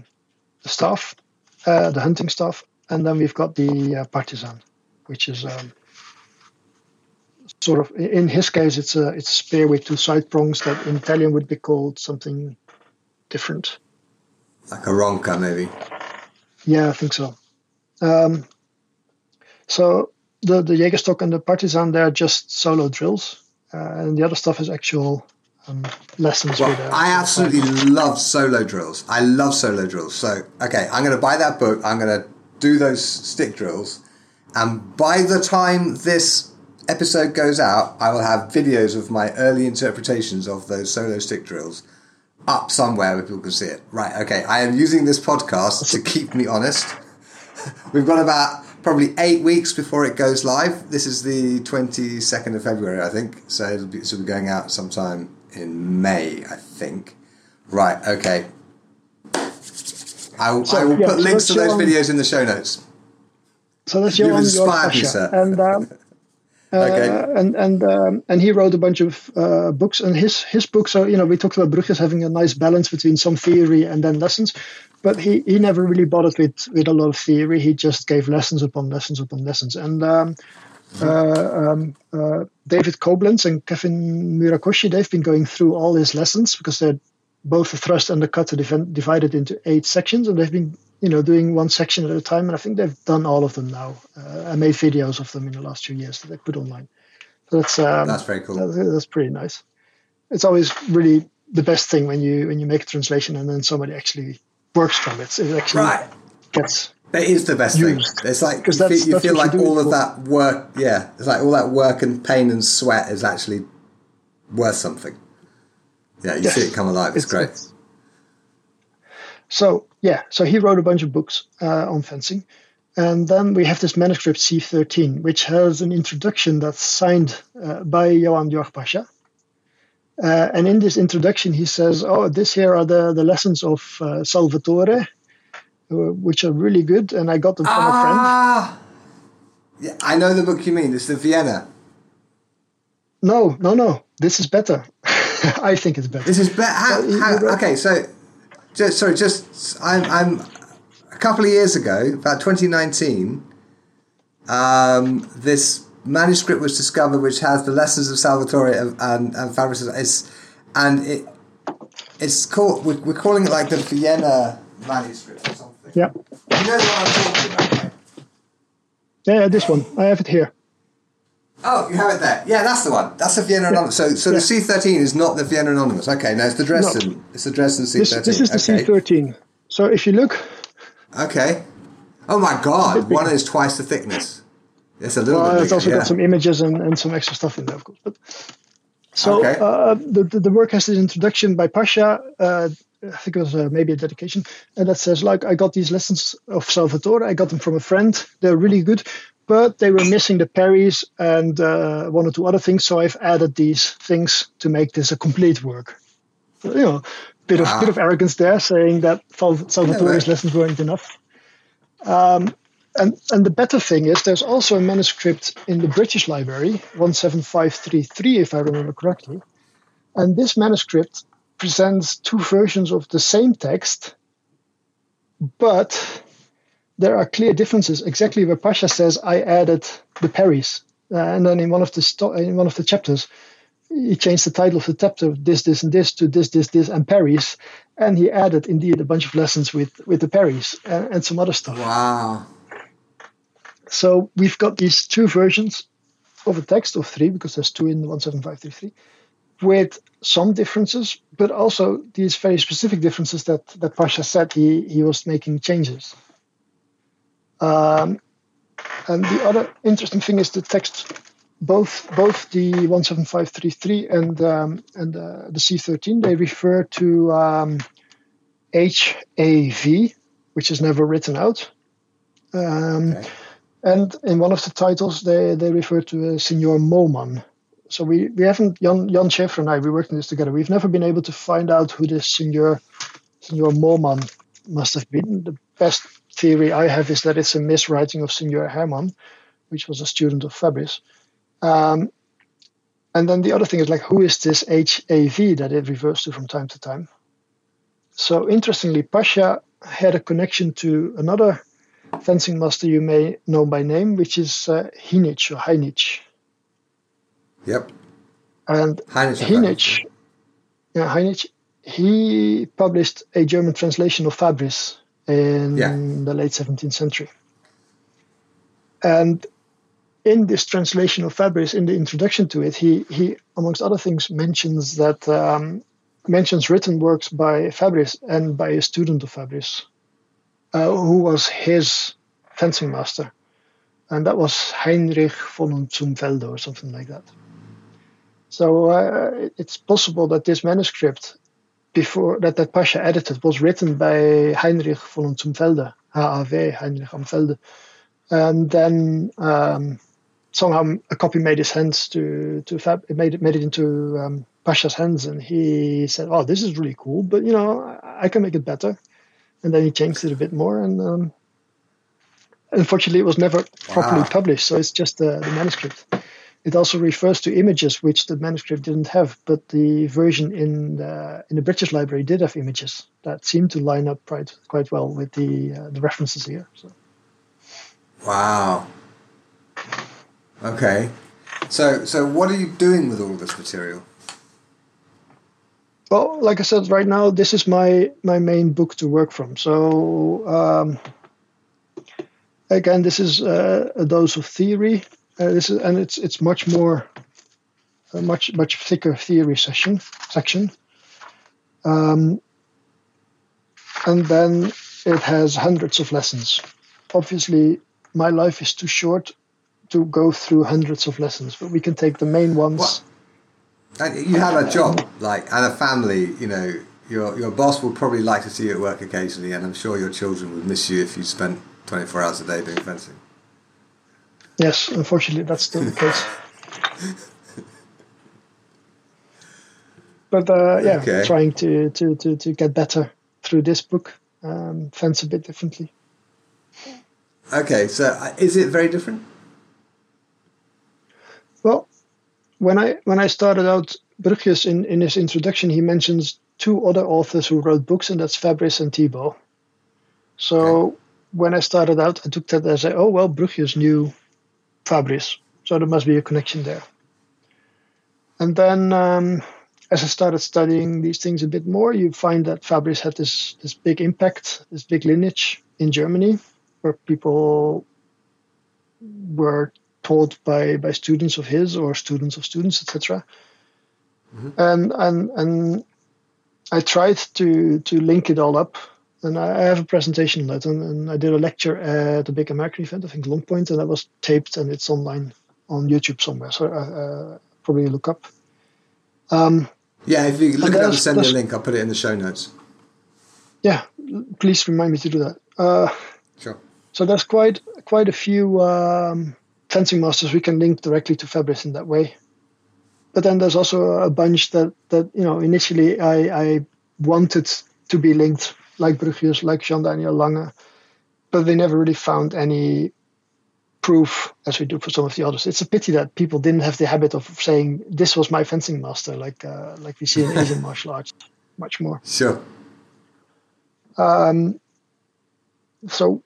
the staff, uh, the hunting staff, and then we've got the uh, partisan, which is um, sort of in his case it's a it's a spear with two side prongs that in Italian would be called something different. Like a ronca, maybe. Yeah, I think so. Um, so the the Jägerstock and the partisan they're just solo drills, uh, and the other stuff is actual um, lessons. Well, uh, I absolutely love solo drills. I love solo drills. So, okay, I'm going to buy that book. I'm going to do those stick drills. And by the time this episode goes out, I will have videos of my early interpretations of those solo stick drills up somewhere where people can see it. Right, okay, I am using this podcast to keep me honest. We've got about probably eight weeks before it goes live. This is the 22nd of February, I think. So it'll be, so it'll be going out sometime in May, I think. Right, okay. I, will- So, I will yeah, put so links to those your- videos in the show notes. So that's You've inspired me, sir. And um, Okay. uh, and and um, and he wrote a bunch of uh, books. And his his books. So you know, we talked about Bruchius having a nice balance between some theory and then lessons, but he, he never really bothered with with a lot of theory. He just gave lessons upon lessons upon lessons. And um, uh, um, uh, David Coblentz and Kevin Murakoshi, they've been going through all his lessons because they're both the thrust and the cut are div- divided into eight sections, and they've been you know doing one section at a time. And I think they've done all of them now. Uh, I made videos of them in the last few years that they put online. So that's um, That's very cool. That's, that's pretty nice. It's always really the best thing when you when you make a translation and then somebody actually works from it. It actually Right. gets That is the best Used. thing. It's like you feel, you feel like you do it all of for. that work. Yeah, it's like all that work and pain and sweat is actually worth something. Yeah, you Yes. see it come alive. It's, great. So yeah, so he wrote a bunch of books uh, on fencing, and then we have this manuscript C13, which has an introduction that's signed uh, by Johann Georg Pascha. Uh, and in this introduction, he says, "Oh, this here are the, the lessons of uh, Salvatore, uh, which are really good, and I got them from a friend." Ah, Yeah, I know the book you mean. It's the Vienna. No, no, no. This is better. I think it's better. This is better. Okay, so just sorry, just I'm, I'm a couple of years ago, about 2019. Um, this manuscript was discovered, which has the lessons of Salvatore and, and, and. It's, and it it's called we're, we're calling it like the Vienna manuscript or something. Yeah. You know what I'm talking about, right? Yeah, this one. I have it here. Oh, you have it there. Yeah, that's the one. That's the Vienna Anonymous. So, so Yeah. the C thirteen is not the Vienna Anonymous. Okay, no, it's the Dresden. It's the Dresden C thirteen. this is the okay. C13. So if you look, Okay. Oh my God! One is twice the thickness. It's a little well, bit it's bigger. also yeah. got some images and, and some extra stuff in there, of course. But so Okay. uh, the, the the work has this introduction by Pascha. Uh, I think it was uh, maybe a dedication, and that says like I got these lessons of Salvatore. I got them from a friend. They're really good, but they were missing the parries and uh, one or two other things. So I've added these things to make this a complete work. So, you know, bit of Wow. bit of arrogance there, saying that Sal- Salvatore's right. lessons weren't enough. Um, and and the better thing is there's also a manuscript in the British Library, 17533, if I remember correctly. And this manuscript presents two versions of the same text, but there are clear differences. Exactly where Pascha says, I added the parries. Uh, and then in one of the sto- in one of the chapters, he changed the title of the chapter this, this, and this to this, this, this, and parries. And he added indeed a bunch of lessons with, with the parries and, and some other stuff. Wow. So we've got these two versions of a text of three, because there's two in 17533, with some differences, but also these very specific differences that, that Pascha said he, he was making changes. Um, and the other interesting thing is the text, both both the 17533 and um, and uh, the C13, they refer to um, HAV, which is never written out. Um, Okay. and in one of the titles, they, they refer to uh, Signor Moman. So we, we haven't, Jan, Jan Schaefer and I, we worked on this together. We've never been able to find out who this Signor, Signor Moman must have been. The best theory I have is that it's a miswriting of Signor Hermann, which was a student of Fabris. Um, and then the other thing is like, who is this HAV that it refers to from time to time? So interestingly, Pascha had a connection to another fencing master you may know by name, which is uh, Hinich or Heinich. Yep. And Heinrich. Hinich, yeah, Heinich, he published a German translation of Fabris in Yeah. the late 17th century. And in this translation of Fabris, in the introduction to it, he, he amongst other things, mentions that um, mentions written works by Fabris and by a student of Fabris, uh, who was his fencing master, and that was Heinrich von Zumfelde or something like that. So uh, it's possible that this manuscript, before that that Pascha edited, was written by Heinrich von Zumfelde, HAV, Heinrich Amfelde. And then um, somehow a copy made his hands to to Fab, it made it made it into um, Pascha's hands, and he said, "Oh, this is really cool, but you know, I, I can make it better." And then he changed it a bit more, and um, unfortunately, it was never properly Wow. published. So it's just the, the manuscript. It also refers to images which the manuscript didn't have, but the version in the in the British Library did have images that seem to line up quite quite well with the uh, the references here. So. Wow. Okay. So, so what are you doing with all this material? Well, like I said, right now this is my my main book to work from. So um, again, this is uh, a dose of theory. Uh, this is and it's it's much more, a much much thicker theory session section. Um, and then it has hundreds of lessons. Obviously, my life is too short to go through hundreds of lessons, but we can take the main ones. And you have a job, like, and a family. You know, your your boss will probably like to see you at work occasionally, and I'm sure your children would miss you if you spent 24 hours a day doing fencing. Yes, unfortunately, that's still the case. but uh, yeah, Okay. trying to, to, to, to get better through this book, um, fence a bit differently. Okay, so uh, is it very different? Well, when I when I started out, Bruchius in, in his introduction he mentions two other authors who wrote books, and that's Fabris and Thibault. So okay. when I started out, I took that as a, oh well, Bruchius knew Fabris, so there must be a connection there. And then um, as I started studying these things a bit more, you find that Fabris had this this big impact, this big lineage in Germany, where people were taught by by students of his or students of students, etc. Mm-hmm. And and and I tried to to link it all up, and I have a presentation on that, and, and I did a lecture at a big American event, I think Longpoint, and that was taped and it's online on YouTube somewhere. So uh, uh probably look up. Um, yeah, if you look it up and send me a link, I'll put it in the show notes. Yeah, please remind me to do that. Uh, sure. So there's quite quite a few um, fencing masters we can link directly to Fabris in that way. But then there's also a bunch that that you know initially I, I wanted to be linked, like Bruchius, like Jean Daniel L'Ange, but they never really found any proof as we do for some of the others. It's a pity that people didn't have the habit of saying this was my fencing master, like uh, like we see in Asian martial arts, much more. Sure. Um, so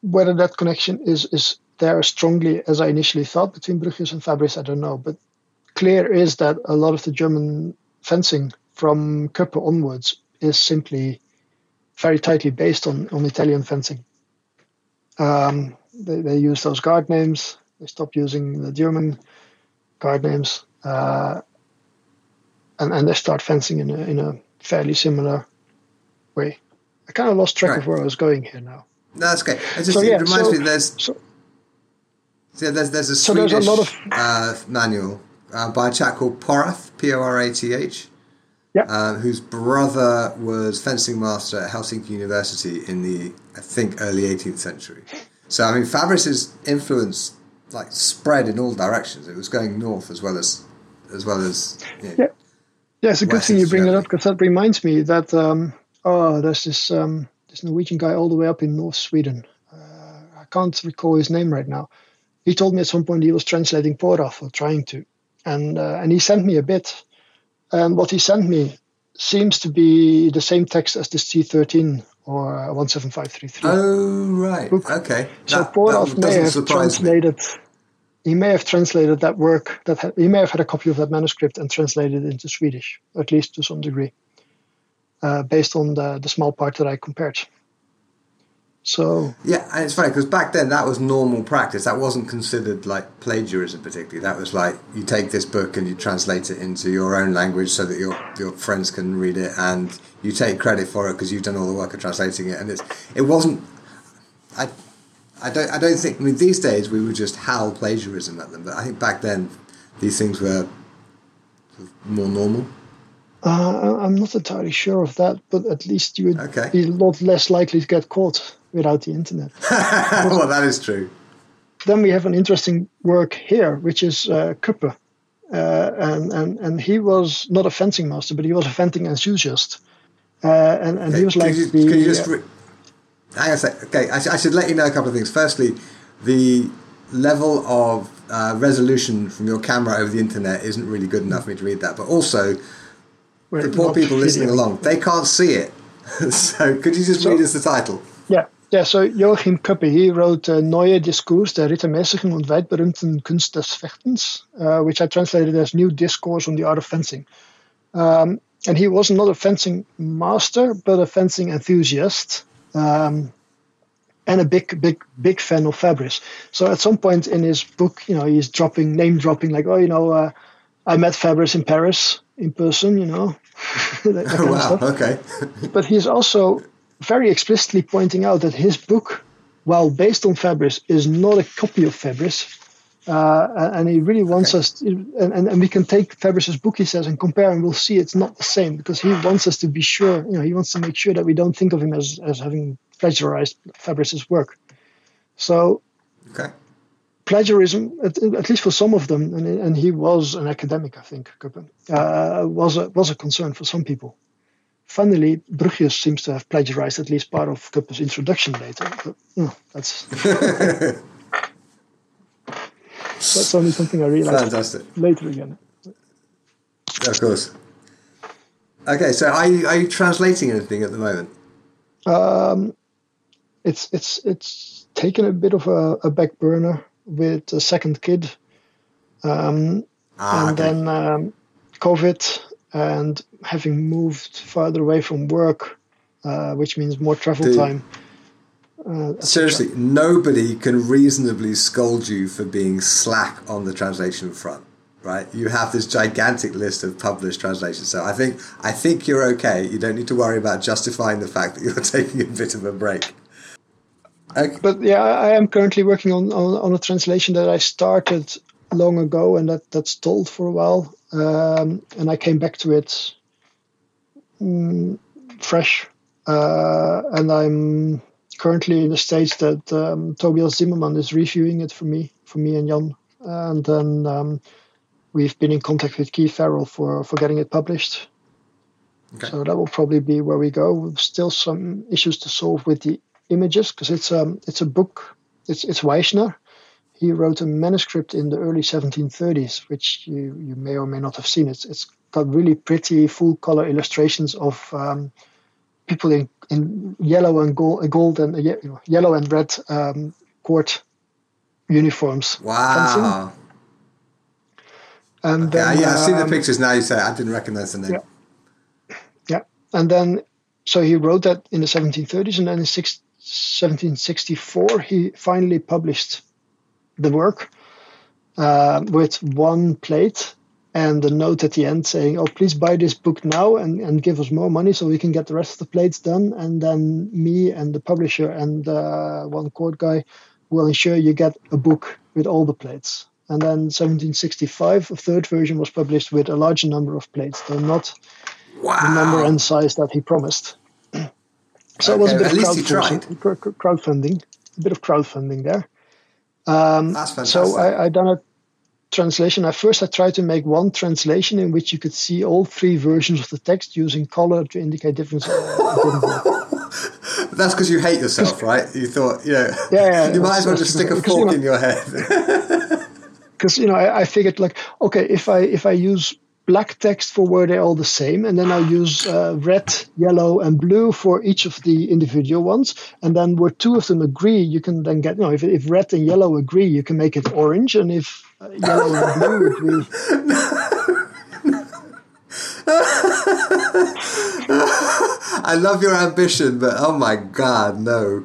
whether that connection is is there as strongly as I initially thought between Bruchius and Fabris, I don't know. But clear is that a lot of the German fencing from Köppe onwards is simply very tightly based on, on Italian fencing. Um, they, they use those guard names. They stopped using the German guard names, uh, and and they start fencing in a in a fairly similar way. I kind of lost track right. of where I was going here now. No, that's okay. It just so, yeah, it reminds so, me there's so, so there's there's a so Swedish there's a lot of, uh, manual uh, by a chap called Porath, P O R A T H. Yeah. Uh, whose brother was fencing master at Helsinki University in the I think early 18th century. So I mean, Fabris's influence like spread in all directions. It was going north as well as as well as you know, yeah. Yeah, it's a good thing you bring it up because that reminds me that um, oh, there's this um, this Norwegian guy all the way up in North Sweden. Uh, I can't recall his name right now. He told me at some point he was translating Porath or trying to, and uh, and he sent me a bit. And what he sent me seems to be the same text as the C13 or 17533. Oh, right. Book. Okay. So that, may have translated. Me. He may have translated that work. That ha- he may have had a copy of that manuscript and translated it into Swedish, at least to some degree, uh, based on the the small part that I compared. So yeah, and it's funny because back then that was normal practice. That wasn't considered like plagiarism particularly. That was like you take this book and you translate it into your own language so that your your friends can read it, and you take credit for it because you've done all the work of translating it. And it's it wasn't. I I don't I don't think. I mean, these days we would just howl plagiarism at them, but I think back then these things were more normal. Uh, I'm not entirely sure of that, but at least you would okay. be a lot less likely to get caught without the internet. well, that is true. Then we have an interesting work here, which is uh, Köppe. Uh, and, and, and he was not a fencing master, but he was a fencing enthusiast. Uh, and and okay. he was like you, the. Can you just uh, re- hang on a sec. Okay, I, sh- I, should let you know a couple of things. Firstly, the level of uh, resolution from your camera over the internet isn't really good enough for me to read that. But also, the poor people listening along, they can't see it. so could you just so, read us the title? Yeah. Yeah, so Joachim Köppe, he wrote uh, Neue Diskurs der Rittermäßigen und weitberühmten Kunst des Fechtens, uh, which I translated as New Discourse on the Art of Fencing. Um, and he was not a fencing master, but a fencing enthusiast. Um, and a big, big, big fan of Fabris. So at some point in his book, you know, he's dropping, name dropping, like, oh, you know, uh, I met Fabris in Paris in person, you know. that, that wow, okay. but he's also very explicitly pointing out that his book, while based on Fabris, is not a copy of Fabris. Uh, and he really wants okay. us, to, and, and, and we can take Fabris's book, he says, and compare, and we'll see it's not the same because he wants us to be sure, you know, he wants to make sure that we don't think of him as, as having plagiarized Fabris's work. So, okay. plagiarism, at, at, least for some of them, and, and he was an academic, I think, uh, was a, was a concern for some people. Funnily, Bruchius seems to have plagiarized at least part of Köppe's introduction later. But you that's that's only something I realized Fantastic. later again. Of course. Okay, so are you, are you translating anything at the moment? Um, it's it's it's taken a bit of a, a back burner with a second kid, um, Ah, and okay. then um, COVID, and having moved further away from work, uh, which means more travel Dude. time. Uh. Seriously, nobody can reasonably scold you for being slack on the translation front, right? You have this gigantic list of published translations, so I think I think you're okay. You don't need to worry about justifying the fact that you're taking a bit of a break. Okay. but yeah, I am currently working on, on, on a translation that I started long ago and that, that stalled for a while. Um, and I came back to it mm, fresh. Uh, and I'm currently in the stage that um, Tobias Zimmerman is reviewing it for me, for me and Jan. And then um, we've been in contact with Keith Farrell for, for getting it published. Okay. So that will probably be where we go. We've still some issues to solve with the images because it's um it's a book. It's it's Weischner. He wrote a manuscript in the early 1730s, which you, you may or may not have seen. It's it's got really pretty full color illustrations of um, people in, in yellow and gold, gold and uh, yellow and red um, court uniforms. Wow. And Yeah, then, yeah, I've seen the um, pictures now. You say I didn't recognize the name. Yeah. Yeah, and then so he wrote that in the 1730s, and then in six, 1764 he finally published the work uh, with one plate and a note at the end saying, "Oh, please buy this book now and, and give us more money so we can get the rest of the plates done." And then me and the publisher and uh, one court guy will ensure you get a book with all the plates. And then 1765, a third version was published with a larger number of plates, though not Wow. the number and size that he promised. so it was a bit of least he crowdsourcing- cr- cr- crowdfunding, a bit of crowdfunding there. Um, That's fantastic. so I, I done a translation. At first, I tried to make one translation in which you could see all three versions of the text using color to indicate difference. It didn't work. That's because you hate yourself, right? You thought, you know, Yeah, yeah, you might as well just stick a because, you fork know- in your head. because you know I, I figured like okay if I if I use black text for where they're all the same and then I use uh, red, yellow, and blue for each of the individual ones, and then where two of them agree, you can then get you know if if red and yellow agree, you can make it orange, and if uh, yellow and blue agree, I love your ambition, but oh my god, no.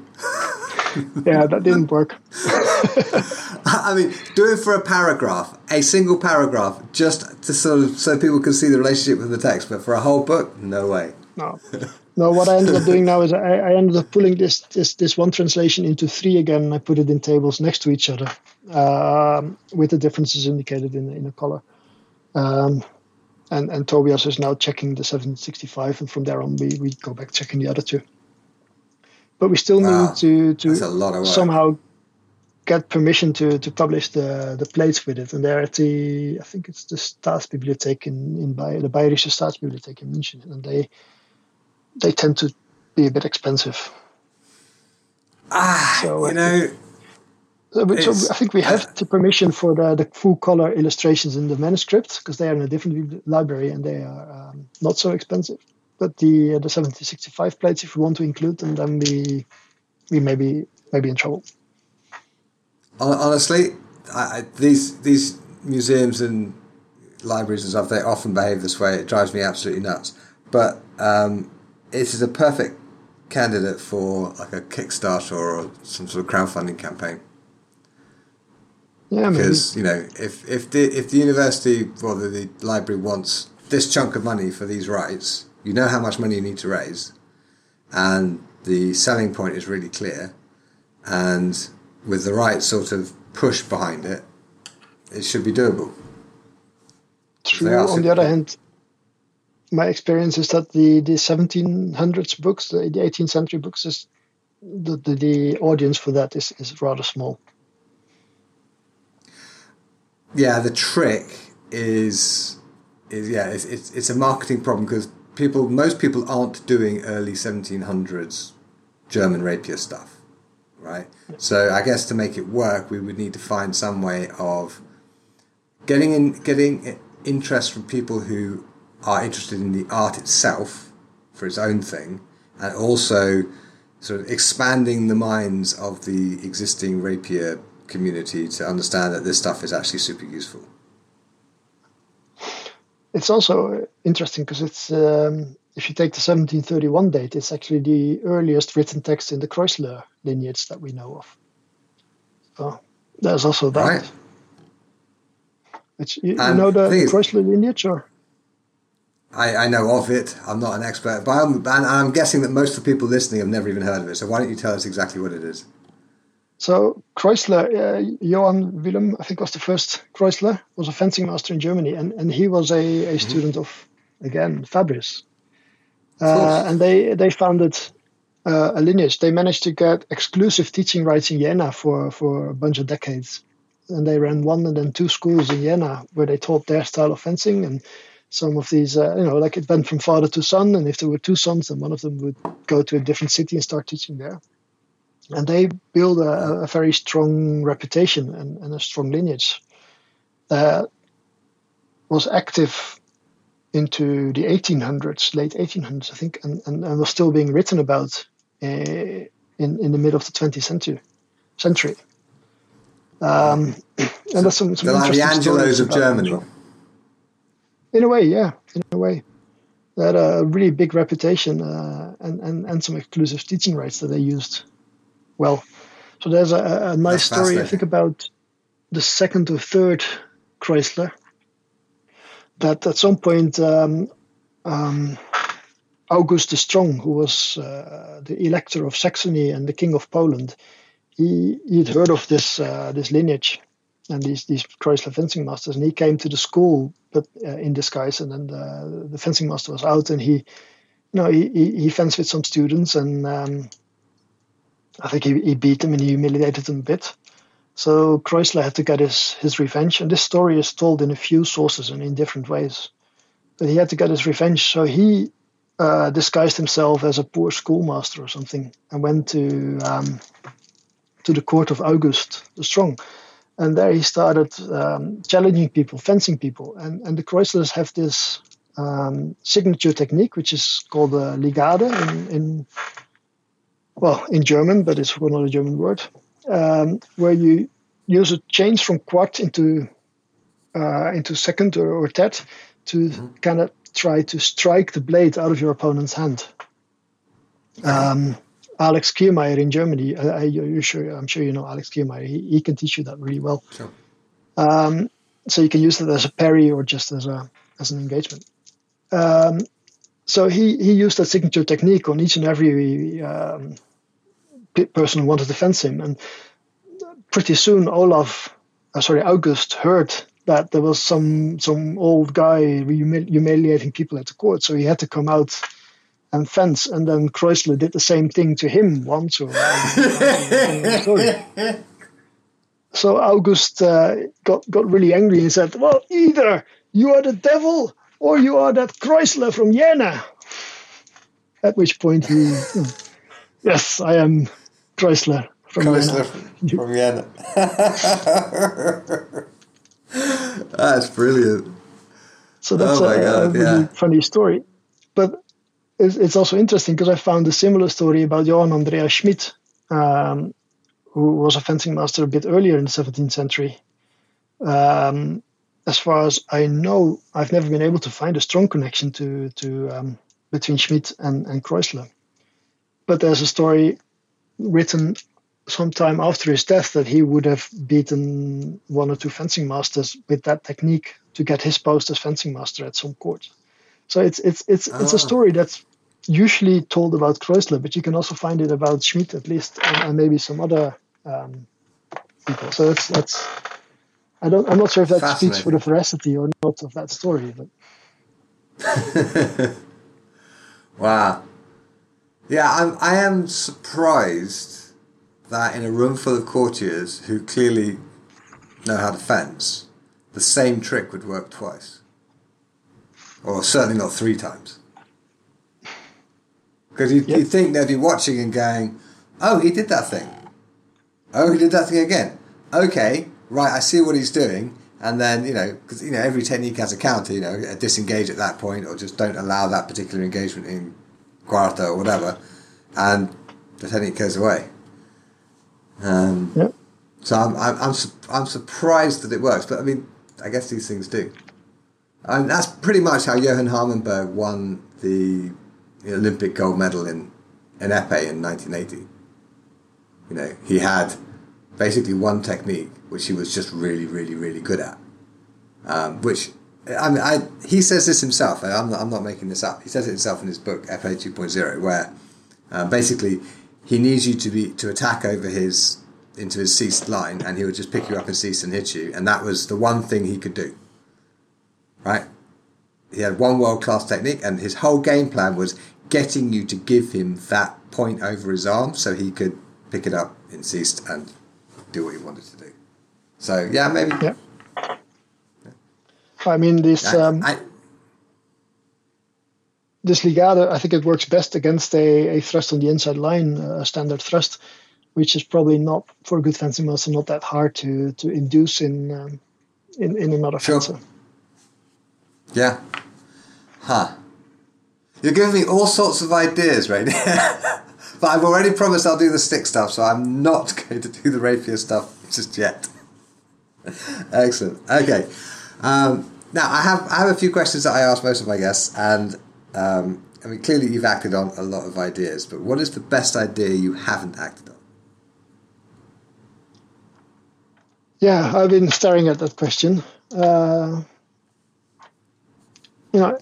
yeah, that didn't work. I mean, do it for a paragraph, a single paragraph, just to sort of so people can see the relationship with the text. But for a whole book, no way. No. No, what I ended up doing now is I, I ended up pulling this, this this one translation into three again, and I put it in tables next to each other, um, with the differences indicated in in a color. Um, and and Tobias is now checking the 765, and from there on we, we go back checking the other two. But we still Wow. need to to That's a lot of work. somehow get permission to to publish the the plates with it, and they're at the I think it's the Staatsbibliothek in in Bayer, the Bayerische Staatsbibliothek in München, and they they tend to be a bit expensive. Ah, So, you uh, know, So, so I think we have the permission for the, the full color illustrations in the manuscript because they are in a different library and they are um, not so expensive. But the uh, the 7065 plates, if we want to include them, then we we may be, may be in trouble. Hon- honestly, I, I, these these museums and libraries and stuff they often behave this way. It drives me absolutely nuts. But um, it is a perfect candidate for like a Kickstarter or some sort of crowdfunding campaign. Yeah, because you know if if the if the university or the, the library wants this chunk of money for these rights, you know how much money you need to raise, and the selling point is really clear, and with the right sort of push behind it, it should be doable. True. On the other hand, my experience is that the, the 1700s books, the, the 18th century books, is the, the, the audience for that is, is rather small. Yeah, the trick is is yeah, it's it's, it's a marketing problem because people most people aren't doing early 1700s German rapier stuff, right? So I guess to make it work, we would need to find some way of getting in getting interest from people who are interested in the art itself for its own thing, and also sort of expanding the minds of the existing rapier community to understand that this stuff is actually super useful. It's also interesting because it's um, if you take the 1731 date, it's actually the earliest written text in the Kreussler lineage that we know of. So there's also that. Right. You, you know the, Kreussler lineage, or? I, I know of it. I'm not an expert, but I'm, and I'm guessing that most of the people listening have never even heard of it. So why don't you tell us exactly what it is? So Kreussler, uh, Johann Wilhelm, I think was the first Kreussler, was a fencing master in Germany, and, and he was a, a mm-hmm. student of again Fabris, uh, and they they founded uh, a lineage. They managed to get exclusive teaching rights in Jena for for a bunch of decades, and they ran one and then two schools in Jena where they taught their style of fencing and some of these, uh, you know, like it went from father to son, and if there were two sons, then one of them would go to a different city and start teaching there. And they built a, a very strong reputation and, and, a strong lineage that was active into the 1800s, late 1800s, I think, and, and, and was still being written about uh, in, in the middle of the 20th century. century. Um, and that's some, some the Angelos of Germany. In a way, yeah, in a way. They had a really big reputation uh, and, and, and some exclusive teaching rights that they used well. So there's a, a nice story, I think, about the second or third Kreussler. That at some point, um, um, August the Strong, who was uh, the elector of Saxony and the king of Poland, he he'd heard of this uh, this lineage and these these Kreussler fencing masters, and he came to the school but uh, in disguise, and then the, the, fencing master was out, and he, you know, he he, he fenced with some students, and um, I think he, he beat them and he humiliated them a bit. So Kreussler had to get his his revenge, and this story is told in a few sources and in different ways. But he had to get his revenge, so he uh, disguised himself as a poor schoolmaster or something, and went to um, to the court of August the Strong and there he started um, challenging people, fencing people. And, and the Kreusslers have this um, signature technique, which is called a Ligade in, in, well, in German, but it's not a German word, um, where you use a change from quad into uh, into second or, or tet to mm-hmm. kind of try to strike the blade out of your opponent's hand. Um, Alex Kiermayer in Germany. I, sure, I'm sure you know Alex Kiermayer. He, he can teach you that really well. Sure. Um, so you can use it as a parry or just as a as an engagement. Um, so he he used that signature technique on each and every um, person who wanted to fence him, and pretty soon Olaf, uh, sorry August, heard that there was some some old guy humiliating people at the court, so he had to come out and fence. And then Kreussler did the same thing to him once. Or, so August uh, got got really angry and said, "Well, either you are the devil or you are that Kreussler from Jena." At which point he, yes, I am Kreussler from Kreussler Jena. from Jena. that's brilliant. So that's oh a, God, a, really yeah. funny story. But it's also interesting because I found a similar story about Johann Andreas Schmidt, um, who was a fencing master a bit earlier in the 17th century. Um, as far as I know, I've never been able to find a strong connection to to um, between Schmidt and, and Kreussler. But there's a story written sometime after his death that he would have beaten one or two fencing masters with that technique to get his post as fencing master at some court. So it's it's it's it's a ah. story that's usually told about Kreussler, but you can also find it about Schmidt at least, and, and maybe some other um, people. So that's that's. I don't. I'm not sure if that speaks for the veracity or not of that story, but. wow. Yeah, I'm. I am surprised that in a room full of courtiers who clearly know how to fence, the same trick would work twice or certainly not three times. Because you, yep. think they'd be watching and going, oh, he did that thing. Oh, he did that thing again. Okay, right, I see what he's doing. and then you know because you know every technique has a counter. You know, disengage at that point, or just don't allow that particular engagement in quarta or whatever, and the technique goes away. Um, yep. So I'm, I'm I'm I'm surprised that it works, but I mean, I guess these things do. And that's pretty much how Johan Harmenberg won the Olympic gold medal in in epee in 1980. You know, he had basically one technique which he was just really, really, really good at. Um, which I mean, I he says this himself. I'm not, I'm not making this up. He says it himself in his book epee 2.0, where uh, basically he needs you to be to attack over his into his sixte line, and he would just pick you up and sixte and hit you, and that was the one thing he could do. Right? He had one world class technique, and his whole game plan was getting you to give him that point over his arm so he could pick it up in sixte and do what he wanted to do. So yeah, maybe. Yeah. I mean, this um, I, this ligado, I think it works best against a, a thrust on the inside line, a standard thrust, which is probably not for a good fencing master not that hard to to induce in um, in, in another sure. fencer. Yeah. Huh. You're giving me all sorts of ideas right now. but I've already promised I'll do the stick stuff, so I'm not going to do the rapier stuff just yet. Excellent. Okay. Um, now I have I have a few questions that I ask most of my guests, and um, I mean clearly you've acted on a lot of ideas, but what is the best idea you haven't acted on? Yeah, I've been staring at that question. Uh, you know,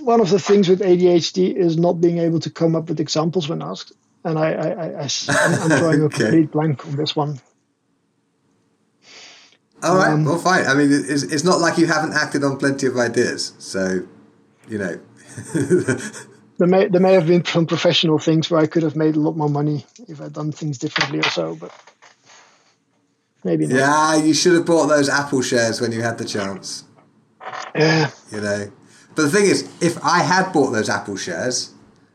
one of the things with ADHD is not being able to come up with examples when asked, and I, I, I, I am drawing okay. a complete blank on this one. All right, um, well, fine. I mean, it's, it's not like you haven't acted on plenty of ideas, so you know. there may there may have been some professional things where I could have made a lot more money if I'd done things differently or so, but maybe not. Yeah, you should have bought those Apple shares when you had the chance. Yeah. You know, but the thing is, if I had bought those Apple shares,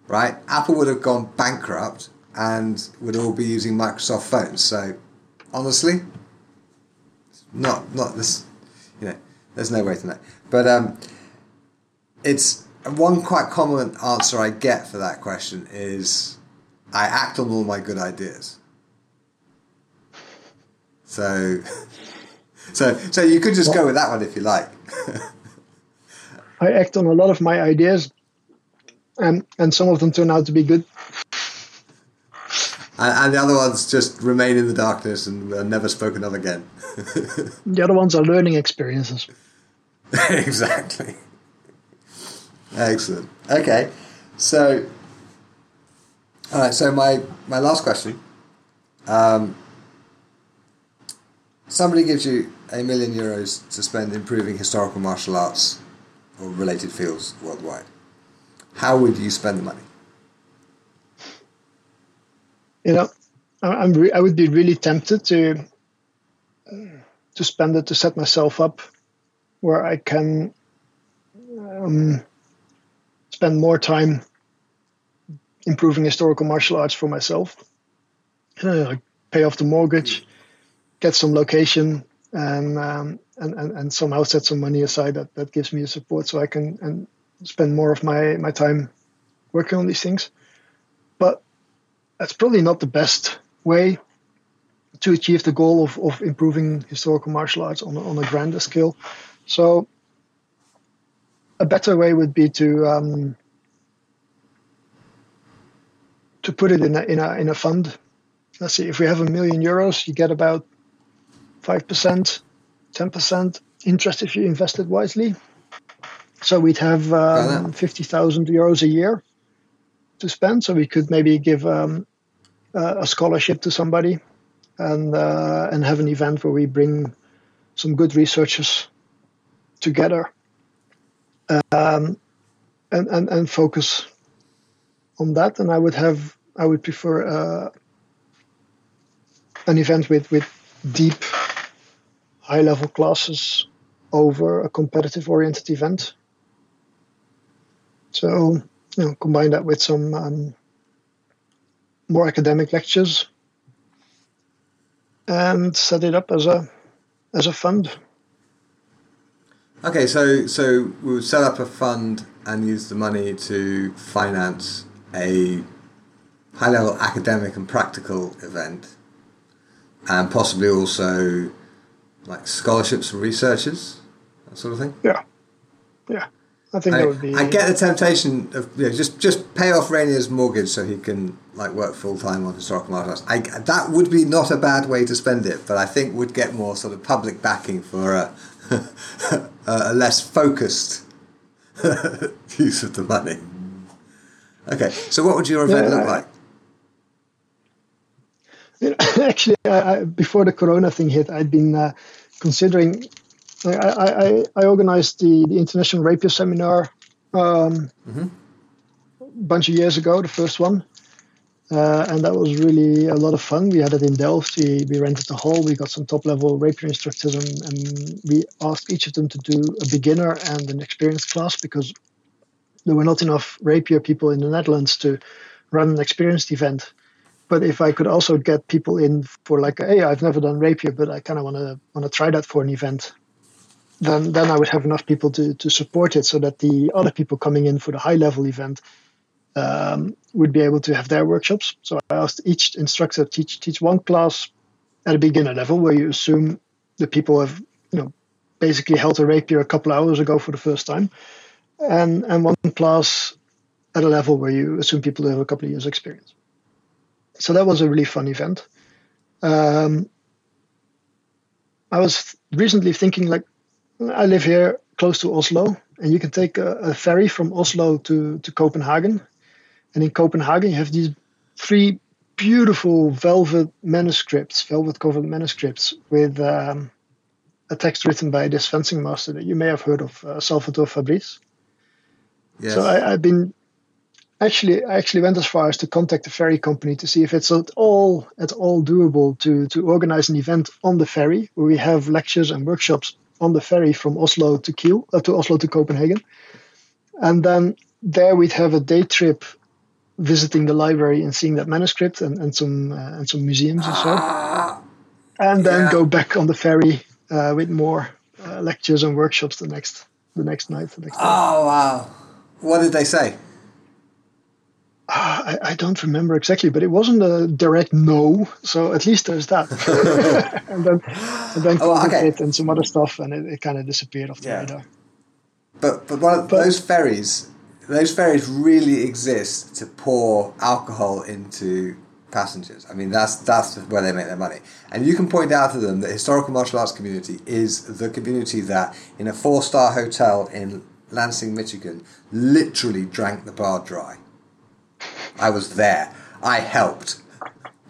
right, Apple would have gone bankrupt and would all be using Microsoft phones. So, honestly, not not this. You know, there's no way to know. But um, it's one quite common answer I get for that question is I act on all my good ideas. So, so, so you could just go with that one if you like. I act on a lot of my ideas, and and some of them turn out to be good. And, and the other ones just remain in the darkness and are never spoken of again. the other ones are learning experiences. exactly. Excellent. Okay, so all right. So my my last question. Um, somebody gives you a million euros to spend improving historical martial arts or related fields worldwide. How would you spend the money? You know, I'm re- I would be really tempted to to spend it to set myself up where I can um, spend more time improving historical martial arts for myself. Pay off the mortgage, get some location, and um, and, and, and somehow set some money aside that, that gives me the support so I can and spend more of my, my time working on these things. But that's probably not the best way to achieve the goal of, of improving historical martial arts on, on a grander scale. So a better way would be to um, to put it in a, in a in a fund. Let's see, if we have a million euros, you get about five percent 10% interest if you invested wisely. So we'd have um, 50,000 euros a year to spend. So we could maybe give um, a scholarship to somebody and uh, and have an event where we bring some good researchers together um, and, and and focus on that. And I would have I would prefer uh, an event with with deep high level classes over a competitive oriented event. So, you know, combine that with some um, more academic lectures and set it up as a as a fund. Okay, so so we would set up a fund and use the money to finance a high level academic and practical event, and possibly also like scholarships for researchers, that sort of thing. Yeah, yeah. I think I, that would be. I get the temptation of you know, just just pay off Reinier's mortgage so he can like work full time on historical martial arts. I, that would be not a bad way to spend it, but I think would get more sort of public backing for a, a less focused use of the money. Okay, so what would your event Yeah, look like? Actually, I, I, before the Corona thing hit, I'd been uh, considering. I, I, I, organized the, the International Rapier Seminar um, Mhm. a bunch of years ago, the first one. Uh, and that was really a lot of fun. We had it in Delft. We, we rented a hall. We got some top level rapier instructors, and, and we asked each of them to do a beginner and an experienced class because there were not enough rapier people in the Netherlands to run an experienced event but if I could also get people in for like, hey, I've never done rapier, but I kind of want to want to try that for an event, then then I would have enough people to to support it, so that the other people coming in for the high level event um, would be able to have their workshops. So I asked each instructor teach teach one class at a beginner level, where you assume the people have you know basically held a rapier a couple hours ago for the first time, and and one class at a level where you assume people have a couple of years experience so that was a really fun event. Um, I was recently thinking, like, I live here close to Oslo, and you can take a, a ferry from Oslo to, to Copenhagen. And in Copenhagen, you have these three beautiful velvet manuscripts, velvet covered manuscripts with um, a text written by this fencing master that you may have heard of, uh, Salvatore Fabris. Yes. So I, I've been actually I actually went as far as to contact the ferry company to see if it's at all at all doable to to organize an event on the ferry where we have lectures and workshops on the ferry from Oslo to Kiel uh, to Oslo to Copenhagen, and then there we'd have a day trip visiting the library and seeing that manuscript and, and some uh, and some museums and so, and then yeah. go back on the ferry uh, with more uh, lectures and workshops the next the next night. The next day. oh wow! What did they say? Ah, I, I don't remember exactly, but it wasn't a direct no. So at least there's that. and then, and then Oh, COVID okay. and some other stuff, and it, it kind of disappeared off the Yeah. radar. But but, one of But- those ferries, those ferries really exist to pour alcohol into passengers. I mean, that's that's where they make their money. And you can point out to them that historical martial arts community is the community that in a four star hotel in Lansing, Michigan, literally drank the bar dry. I was there. I helped.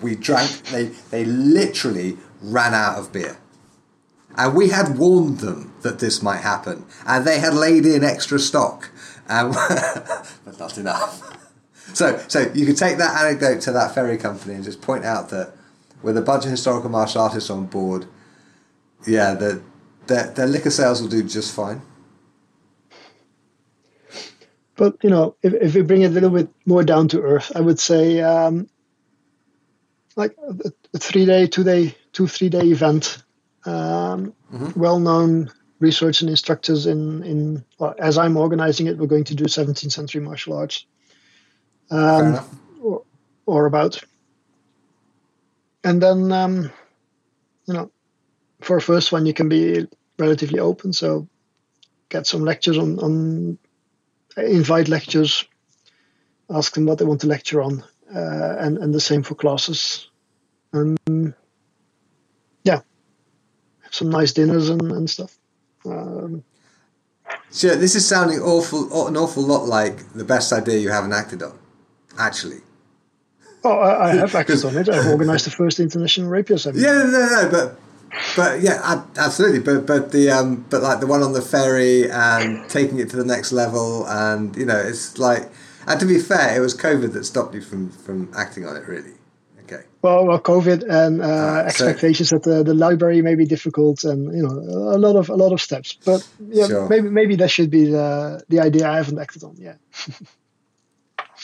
We drank. They they literally ran out of beer. And we had warned them that this might happen, and they had laid in extra stock, um, and but not enough. So, so you could take that anecdote to that ferry company and just point out that with a bunch of historical martial artists on board, yeah, the, their, their liquor sales will do just fine. But you know, if, if we bring it a little bit more down to earth, I would say um, like a, a three day, two day, two three day event. Um, Mhm. Well known research and instructors in in well, as I'm organizing it, we're going to do 17th century martial arts. Um, or, or about. And then, um, you know, for a first one, you can be relatively open. So get some lectures on, on invite lectures, ask them what they want to lecture on, uh, and, and the same for classes. And yeah, have some nice dinners and, and stuff. Um, So this is sounding awful, an awful lot like the best idea you haven't acted on, actually. oh, I, I have acted on it. I've organized the first international rapier seminar. Yeah, no, no, no, but but yeah, ab- absolutely. But but the um, but like the one on the ferry and taking it to the next level, and you know, it's like, and to be fair, it was COVID that stopped you from from acting on it, really. Okay. Well, well, COVID and uh, Ah, so- expectations at the, the library may be difficult, and you know a lot of a lot of steps. But yeah, Sure. maybe maybe that should be the the idea I haven't acted on yet.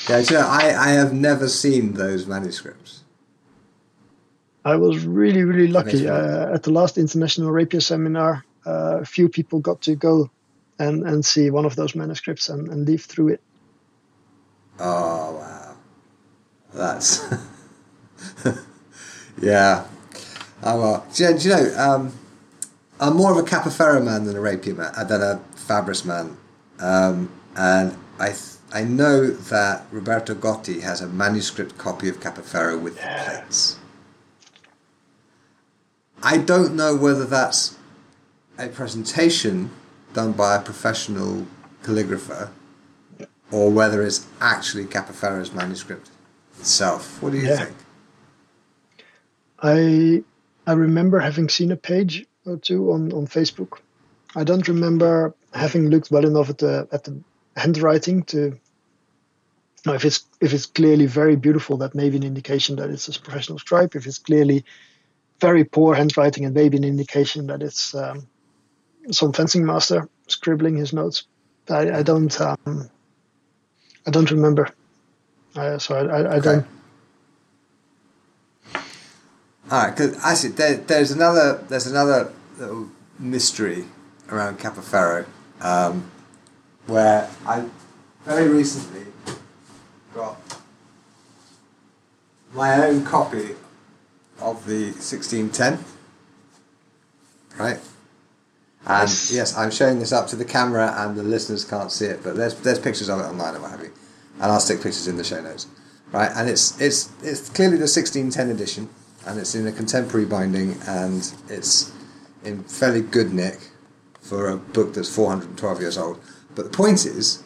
Yeah, know, I I have never seen those manuscripts. I was really, really lucky. Uh, at the last international rapier seminar, uh, a few people got to go and, and see one of those manuscripts and, and leaf through it. Oh wow, that's yeah. Oh well, do you, do you know? Um, I'm more of a Capoferro man than a rapier man, uh, than a Fabris man, um, and I th- I know that Roberto Gotti has a manuscript copy of Capoferro with the plates. I don't know whether that's a presentation done by a professional calligrapher or whether it's actually Capoferro's manuscript itself. What do you Yeah. think? I I remember having seen a page or two on, on Facebook. I don't remember having looked well enough at the at the handwriting to know if it's if it's clearly very beautiful. That may be an indication that it's a professional scribe. If it's clearly very poor handwriting, and maybe an indication that it's um, some fencing master scribbling his notes. I, I don't um, I don't remember. Uh, so I, I, I Okay. don't. All right, because actually, there, there's another there's another little mystery around Capoferro, um, where I very recently got my own copy of the 1610. Right. And Yes. yes, I'm showing this up to the camera, and the listeners can't see it, but there's there's pictures of it online and what have you, and I'll stick pictures in the show notes, right? And it's it's it's clearly the 1610 edition, and it's in a contemporary binding, and it's in fairly good nick for a book that's 412 years old. But the point is,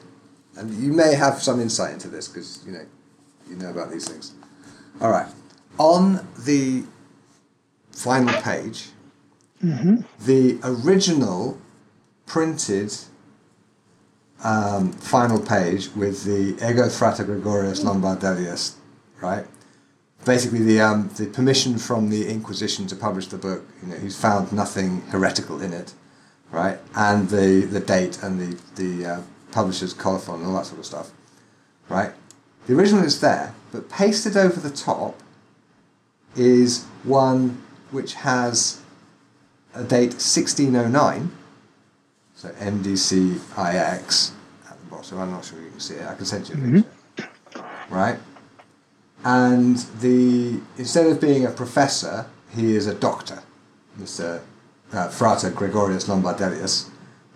and you may have some insight into this because you know you know about these things. All right, on the final page the original printed um, final page with the Ego Frata Gregorius Lombardelius, right? Basically, the um, the permission from the Inquisition to publish the book. You know, he's found nothing heretical in it, right? And the the date and the the uh, publisher's colophon and all that sort of stuff, right? The original is there, but pasted over the top is one which has a date 1609, so MDCIX at the bottom. I'm not sure you can see it. I can send you a picture. Right? And the instead of being a professor, he is a doctor. Mr. Uh, Frata Gregorius Lombardelius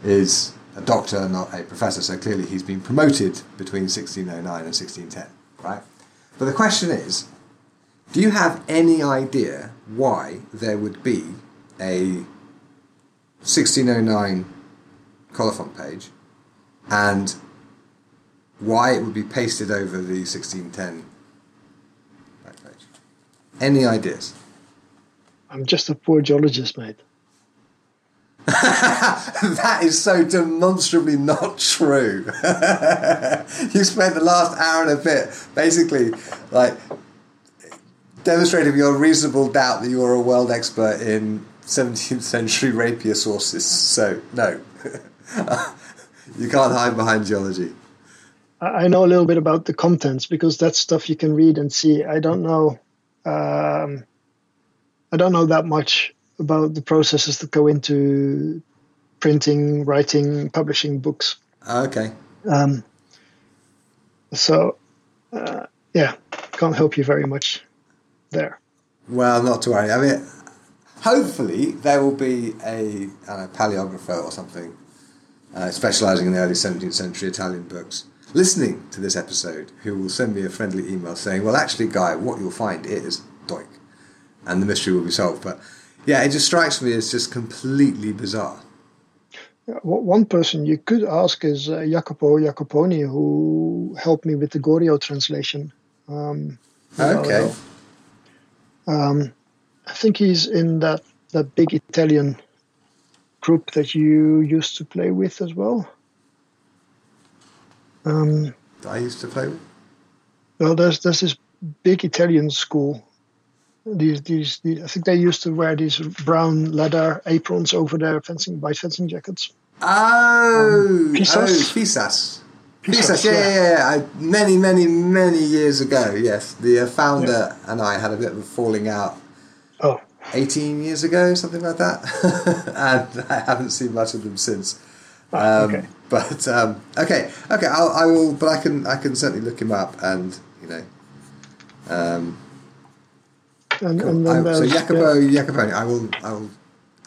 is a doctor, not a professor. So clearly, he's been promoted between 1609 and 1610. Right? But the question is, do you have any idea why there would be a 1609 colophon page and why it would be pasted over the 1610 back page? Any ideas? I'm just a poor geologist, mate. that is so demonstrably not true. you spent the last hour and a bit basically like demonstrating your reasonable doubt that you are a world expert in 17th century rapier sources. So, no. you can't hide behind geology. I know a little bit about the contents because that's stuff you can read and see. I don't know. Um, I don't know that much about the processes that go into printing, writing, publishing books. Okay. Um, so, uh, yeah, can't help you very much there. Well, not to worry. I mean, hopefully there will be a don't know, paleographer or something uh, specialising in the early 17th century Italian books listening to this episode who will send me a friendly email saying, well, actually, Guy, what you'll find is doink. And the mystery will be solved. But yeah, it just strikes me as just completely bizarre. Yeah, o- One person you could ask is uh, Jacopo Jacoponi, who helped me with the Gorio translation. Um, a while Okay. Um, I think he's in that, that big Italian group that you used to play with as well. Um, I used to play with. well, there's there's this big Italian school. These, these these I think they used to wear these brown leather aprons over their fencing white fencing jackets. Oh, Pisas? oh, Pisas. Yeah, yeah. yeah, yeah. I, many, many, many years ago, yes. The uh, founder and I had a bit of a falling out Oh, 18 years ago, something like that, and I haven't seen much of them since. Ah, Um, okay. But um, okay, okay, I'll, I will. But I can, I can certainly look him up, and you know, um, And, cool. and I, so Jacopo yeah, I will, I will,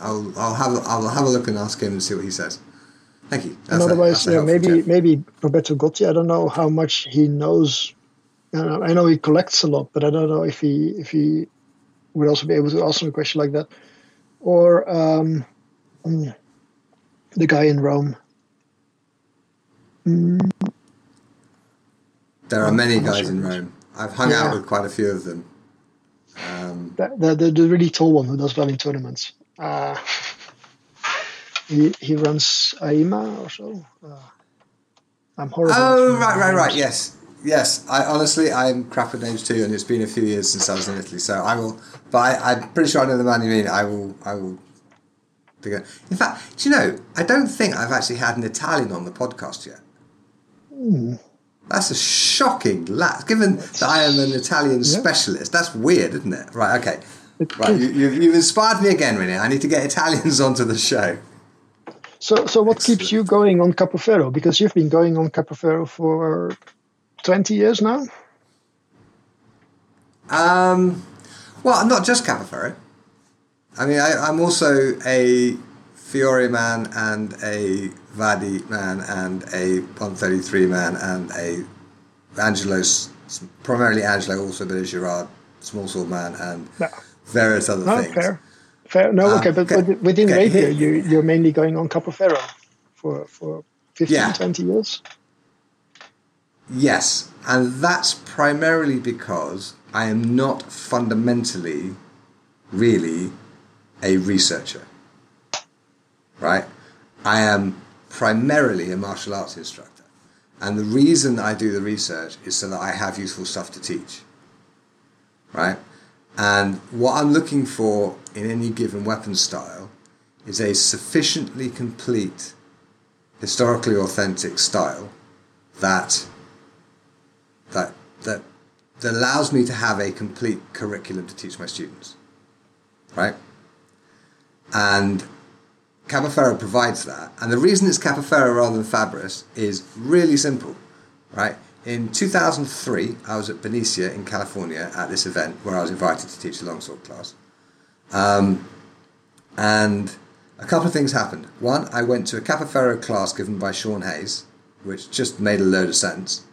I'll, I'll have, a- I'll have a look and ask him and see what he says. Thank you. and That's a- otherwise, that's a yeah, helpful maybe tip. maybe Roberto Gotti. I don't know how much he knows. Uh, I know he collects a lot, but I don't know if he if he would also be able to answer a question like that. Or um, mm, the guy in Rome. There are many guys sure. in Rome. I've hung out with quite a few of them. Um, The, the, the, the really tall one who does well in tournaments. Uh, he, he runs AIMA or so. Uh, I'm horrible. Oh, right, right, right. Yes, yes. I honestly, I'm crap at names too, and it's been a few years since I was in Italy. So I will, but I, I'm pretty sure I know the man you mean. I will, I will. it. In fact, do you know? I don't think I've actually had an Italian on the podcast yet. Hmm. That's a shocking lapse, given that I am an Italian specialist. That's weird, isn't it? Right. Okay. Right. You, you've, you've inspired me again, Reinier. I need to get Italians onto the show. So, so what keeps you going on Capoferro? Because you've been going on Capoferro for 20 years now. Um, well, not just Capoferro. I mean, I, I'm also a Fiore man and a Vadi man and a 133 man and a Angelo's, primarily Angelo, also a bit of Girard, small sword man, and No. various other No, things. fair. No, Uh, okay, but, okay. within Okay, here- you, you're mainly going on Capoferro for, for 15, Yeah. 20 years. Yes, and that's primarily because I am not fundamentally really a researcher. Right? I am primarily a martial arts instructor. And the reason I do the research is so that I have useful stuff to teach. Right? And what I'm looking for in any given weapon style is a sufficiently complete, historically authentic style that that that that allows me to have a complete curriculum to teach my students. Right? And Capoferro provides that. And the reason it's Capoferro rather than Fabris is really simple. Right? In 2003, I was at Benicia in California at this event where I was invited to teach a longsword class. Um, and a couple of things happened. One, I went to a Capoferro class given by Sean Hayes, which just made a load of sense.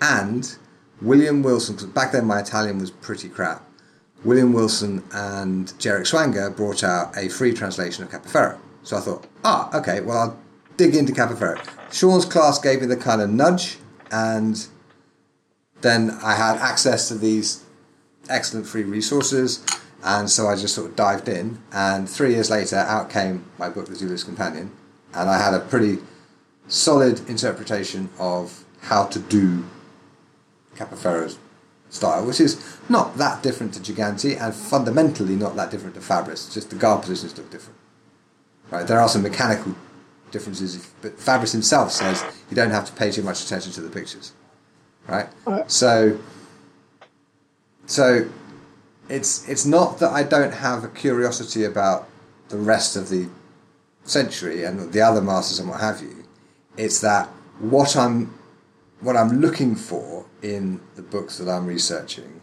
And William Wilson, because back then my Italian was pretty crap. William Wilson and Jherek Swanger brought out a free translation of Capoferro. So I thought, ah, okay, well, I'll dig into Capoferro. Sean's class gave me the kind of nudge, and then I had access to these excellent free resources, and so I just sort of dived in. And three years later, out came my book, The Duellist's Companion, and I had a pretty solid interpretation of how to do Capoferro's style, which is not that different to Giganti and fundamentally not that different to Fabris. Just the guard positions look different. Right? There are some mechanical differences, but Fabris himself says you don't have to pay too much attention to the pictures. Right? Uh, So, so it's it's not that I don't have a curiosity about the rest of the century and the other masters and what have you. It's that what I'm what I'm looking for in the books that I'm researching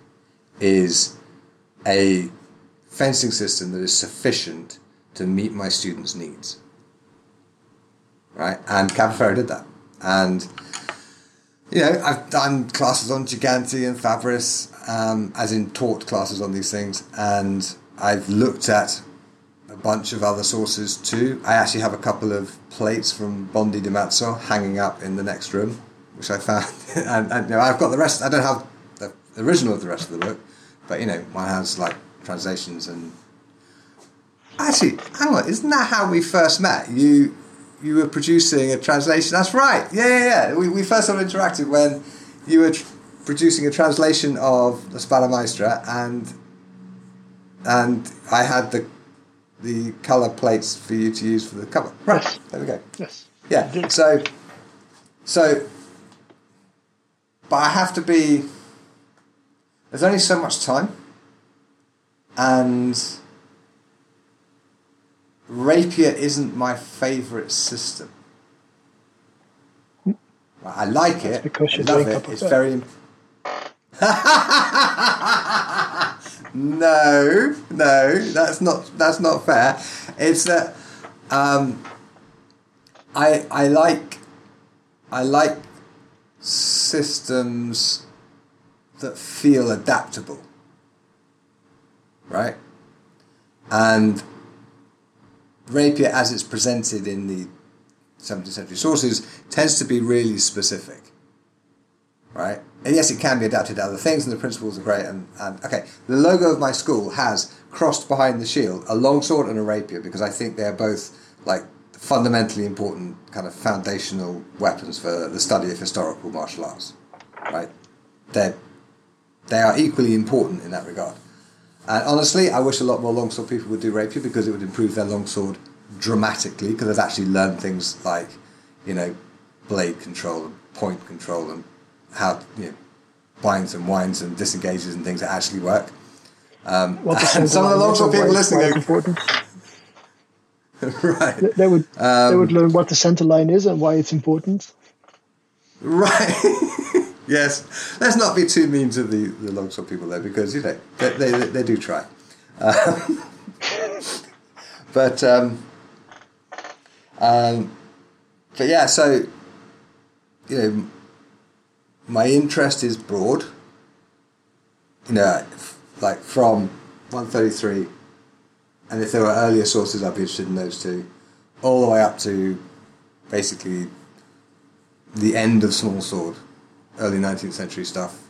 is a fencing system that is sufficient to meet my students' needs. Right? And Capoferro did that. And you know, I've done classes on Giganti and Fabris, um, as in taught classes on these things, and I've looked at a bunch of other sources too. I actually have a couple of plates from Bondi di Mazo hanging up in the next room, which I found. and, and you know, I've got the rest. I don't have the original of the rest of the book, but you know, one has like translations and. Actually, hang on, isn't that how we first met? You you were producing a translation. That's right. Yeah, yeah, yeah. We, we first sort of interacted when you were tr- producing a translation of the Spada Maestra, and and I had the the color plates for you to use for the cover. Right. There we go. Yes. Yeah. So, so, but I have to be. There's only so much time and rapier isn't my favourite system. I like it. because I love it. It's very. no, no, that's not that's not fair. It's that um, I I like I like systems that feel adaptable, right? And rapier, as it's presented in the 17th century sources, tends to be really specific, right? And yes, it can be adapted to other things, and the principles are great. And, and okay, the logo of my school has crossed behind the shield a longsword and a rapier because I think they are both like fundamentally important, kind of foundational weapons for the study of historical martial arts, right? They're they are equally important in that regard. And honestly, I wish a lot more longsword people would do rapier because it would improve their longsword dramatically because they've actually learned things like, you know, blade control and point control and how, you know, binds and winds and disengages and things that actually work. Um, What and some of the longsword people listening important. right. They- They would they Um, would learn what the center line is and why it's important. Right. yes. Let's not be too mean to the, the longsword people though, because you know they they, they do try. Um, but um, um, but yeah, so you know, my interest is broad. You know, like from one thirty three, and if there were earlier sources, I'd be interested in those two, all the way up to basically the end of small sword, early 19th century stuff.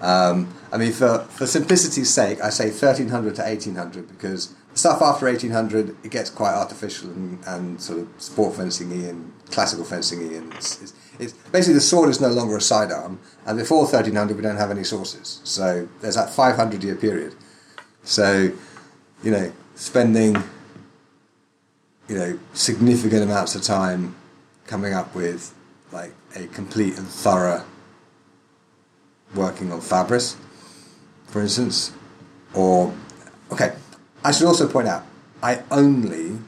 Um, I mean, for, for simplicity's sake, I say 1300 to 1800 because stuff after 1800 it gets quite artificial and, and sort of sport fencing y and classical fencing y. And it's, it's, it's, basically, the sword is no longer a sidearm, and before 1300, we don't have any sources. So there's that 500 year period. So, you know, spending, you know, significant amounts of time coming up with like a complete and thorough working on Fabris, for instance, or okay. I should also point out I only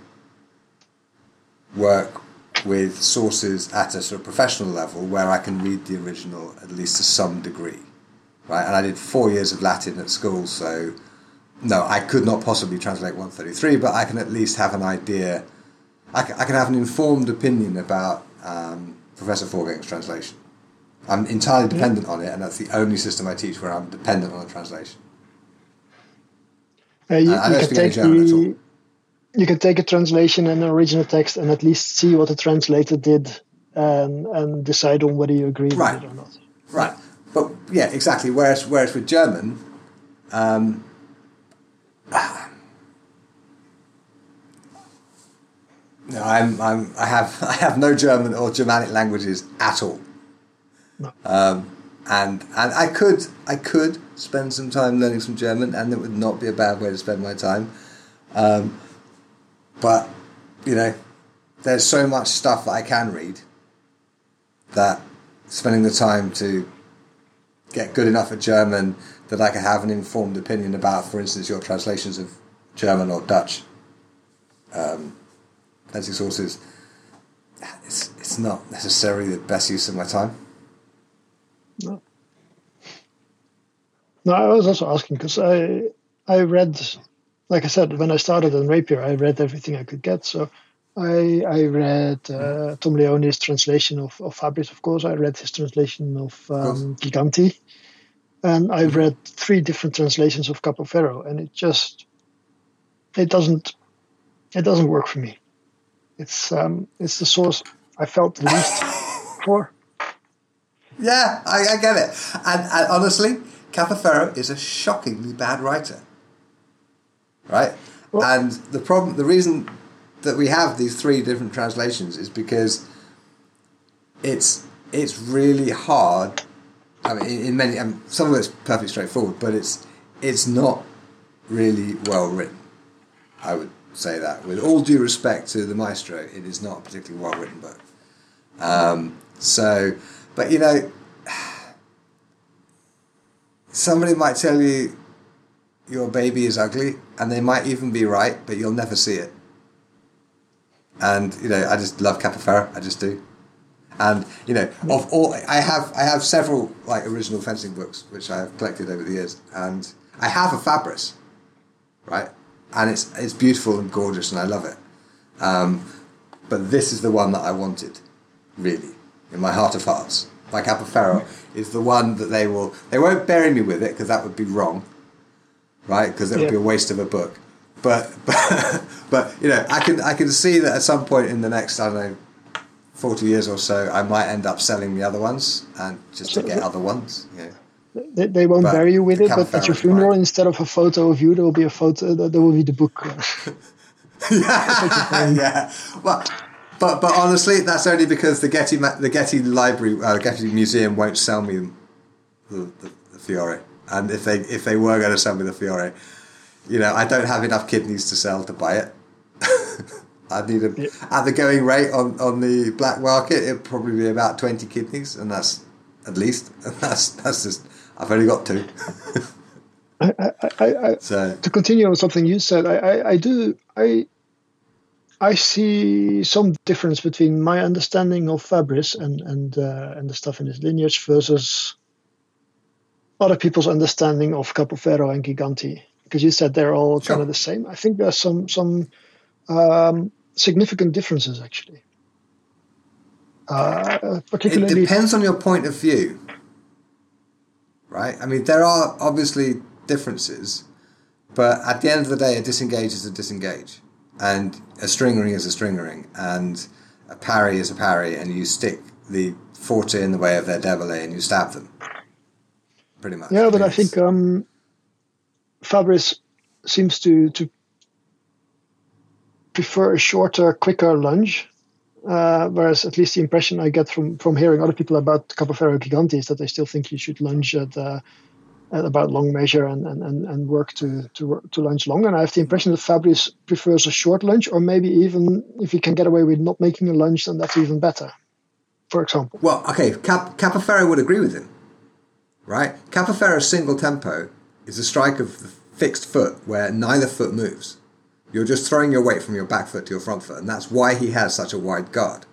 work with sources at a sort of professional level where I can read the original at least to some degree, right? And I did four years of Latin at school, so no, I could not possibly translate 133, but I can at least have an idea. I can, I can have an informed opinion about um, Professor Forgeng's translation. I'm entirely dependent on it, and that's the only system I teach where I'm dependent on a translation. Uh, you, I you can take German at all. the you can take a translation and an original text and at least see what the translator did and and decide on whether you agree Right. with it or not. Right. But yeah, exactly. Whereas, whereas with German, um, no, I'm, I'm, I have, I have no German or Germanic languages at all. No. Um, and and I could, I could spend some time learning some German, and it would not be a bad way to spend my time. Um, but you know, there's so much stuff that I can read that spending the time to get good enough at German that I can have an informed opinion about, for instance, your translations of German or Dutch um, sources. It's it's not necessarily the best use of my time. No. No, I was also asking because I I read, like I said, when I started on Rapier, I read everything I could get. So I I read uh, Tom Leoni's translation of, of Fabris, of course. I read his translation of um, Giganti, and I've read three different translations of Capo Ferro, and it just it doesn't it doesn't work for me. It's um it's the source I felt the least for. Yeah, I, I get it. And, and honestly, Capoferro is a shockingly bad writer. Right? Well- and the problem, the reason that we have these three different translations is because it's it's really hard. I mean, in, in many, um, some of it's perfectly straightforward, but it's it's not really well written. I would say that, with all due respect to the maestro, it is not a particularly well written book. Um, so, but you know, somebody might tell you, your baby is ugly, and they might even be right, but you'll never see it. And you know, I just love Capoferro. I just do. And you know, of all, I have I have several like original fencing books which I have collected over the years, and I have a Fabris, right? And it's it's beautiful and gorgeous, and I love it. Um, but this is the one that I wanted, really, in my heart of hearts. My Capoferro is the one that they will they won't bury me with it because that would be wrong, right? Because it would Yeah. be a waste of a book. But but but you know, I can I can see that at some point in the next I don't know. 40 years or so, I might end up selling the other ones and just to get the- other ones. Yeah. They, they won't But bury you with it, but at your funeral, fine. instead of a photo of you, there will be a photo. There will be the book. yeah, yeah. Well, but but honestly, that's only because the Getty the Getty Library, uh, Getty Museum won't sell me the, the, the Fiore. And if they if they were going to sell me the Fiore, you know, I don't have enough kidneys to sell to buy it. I need a Yeah. at the going rate on, on the black market. It'd probably be about twenty kidneys, and that's at least. And that's that's just. I've only got two. I, I, I, I, so to continue on something you said, I, I, I do I I see some difference between my understanding of Fabris and and uh, and the stuff in his lineage versus other people's understanding of Capoferro and Giganti. Because you said they're all Sure. kind of the same. I think there's some some um, significant differences actually. Uh, It depends on your point of view, right? I mean, there are obviously differences, but at the end of the day, a disengage is a disengage, and a stringere is a stringere, and a parry is a parry, and you stick the forte in the way of their debole and you stab them. Pretty much. Yeah, but I think um, Fabris seems to to prefer a shorter, quicker lunge. Uh, whereas, at least the impression I get from from hearing other people about Capoferro Giganti is that they still think you should lunge at, uh, at Uh, about long measure and, and, and, work to to to lunge long. And I have the impression that Fabris prefers a short lunge, or maybe even if he can get away with not making a lunge, then that's even better. For example, Well, okay, Cap- would agree with him, right? Capoferro's single tempo is a strike of the fixed foot where neither foot moves. You're just throwing your weight from your back foot to your front foot, and that's why he has such a wide guard,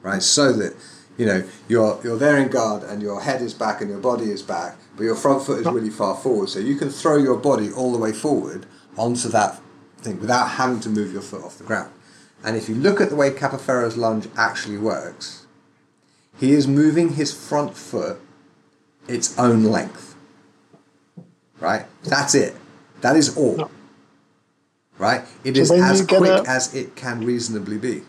right? So that you know you're you're there in guard, and your head is back and your body is back, but your front foot is really far forward, so you can throw your body all the way forward onto that thing without having to move your foot off the ground. And if you look at the way Capoferro's lunge actually works, he is moving his front foot its own length. Right? That's it. That is all. Right? It is as quick as it can reasonably be.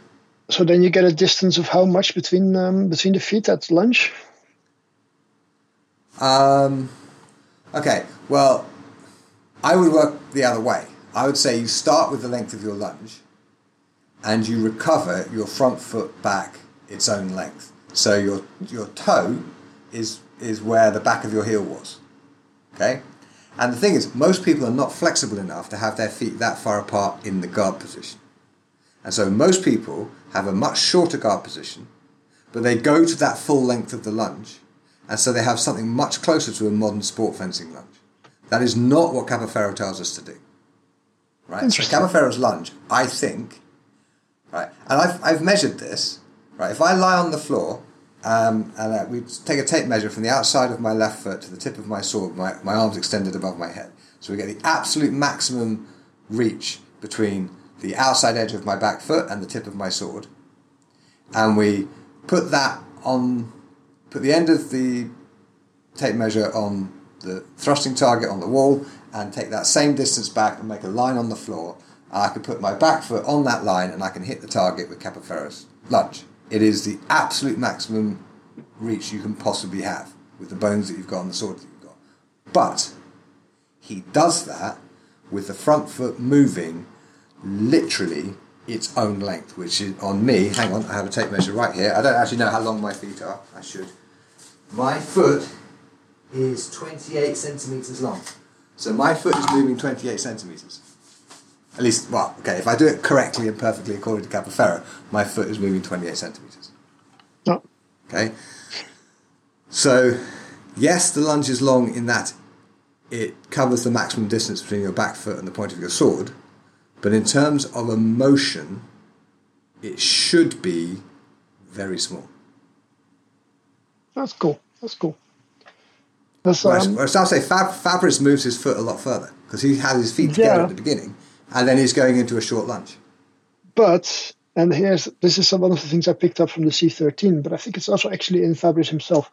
So then you get a distance of how much between um, between the feet at lunge. Um, okay, well, I would work the other way. I would say you start with the length of your lunge and you recover your front foot back its own length. So your, your toe is, is where the back of your heel was. Okay? And the thing is, most people are not flexible enough to have their feet that far apart in the guard position. And so most people have a much shorter guard position, but they go to that full length of the lunge, and so they have something much closer to a modern sport fencing lunge. That is not what Capoferro tells us to do. Right? So. Capoferro's lunge, I think, right, and I've, I've measured this, right, if I lie on the floor, um, and uh, we take a tape measure from the outside of my left foot to the tip of my sword, my, my arms extended above my head. So we get the absolute maximum reach between the outside edge of my back foot and the tip of my sword. And we put that on, put the end of the tape measure on the thrusting target on the wall and take that same distance back and make a line on the floor. I can put my back foot on that line and I can hit the target with Capoferro's lunge. It is the absolute maximum reach you can possibly have with the bones that you've got and the sword that you've got. But he does that with the front foot moving literally its own length, which is on me. Hang on, I have a tape measure right here. I don't actually know how long my feet are. I should. My foot is 28 centimeters long. So my foot is moving 28 centimeters. At least, well, okay, if I do it correctly and perfectly according to Capoferro, my foot is moving 28 centimeters. No. Okay? So, yes, the lunge is long in that it covers the maximum distance between your back foot and the point of your sword. But in terms of emotion, it should be very small. That's cool. That's cool. That's, whereas, um, whereas I'll say Fab, Fabris moves his foot a lot further because he has his feet together yeah. at the beginning and then he's going into a short lunge. But, and here's this is one of the things I picked up from the C13, but I think it's also actually in Fabris himself,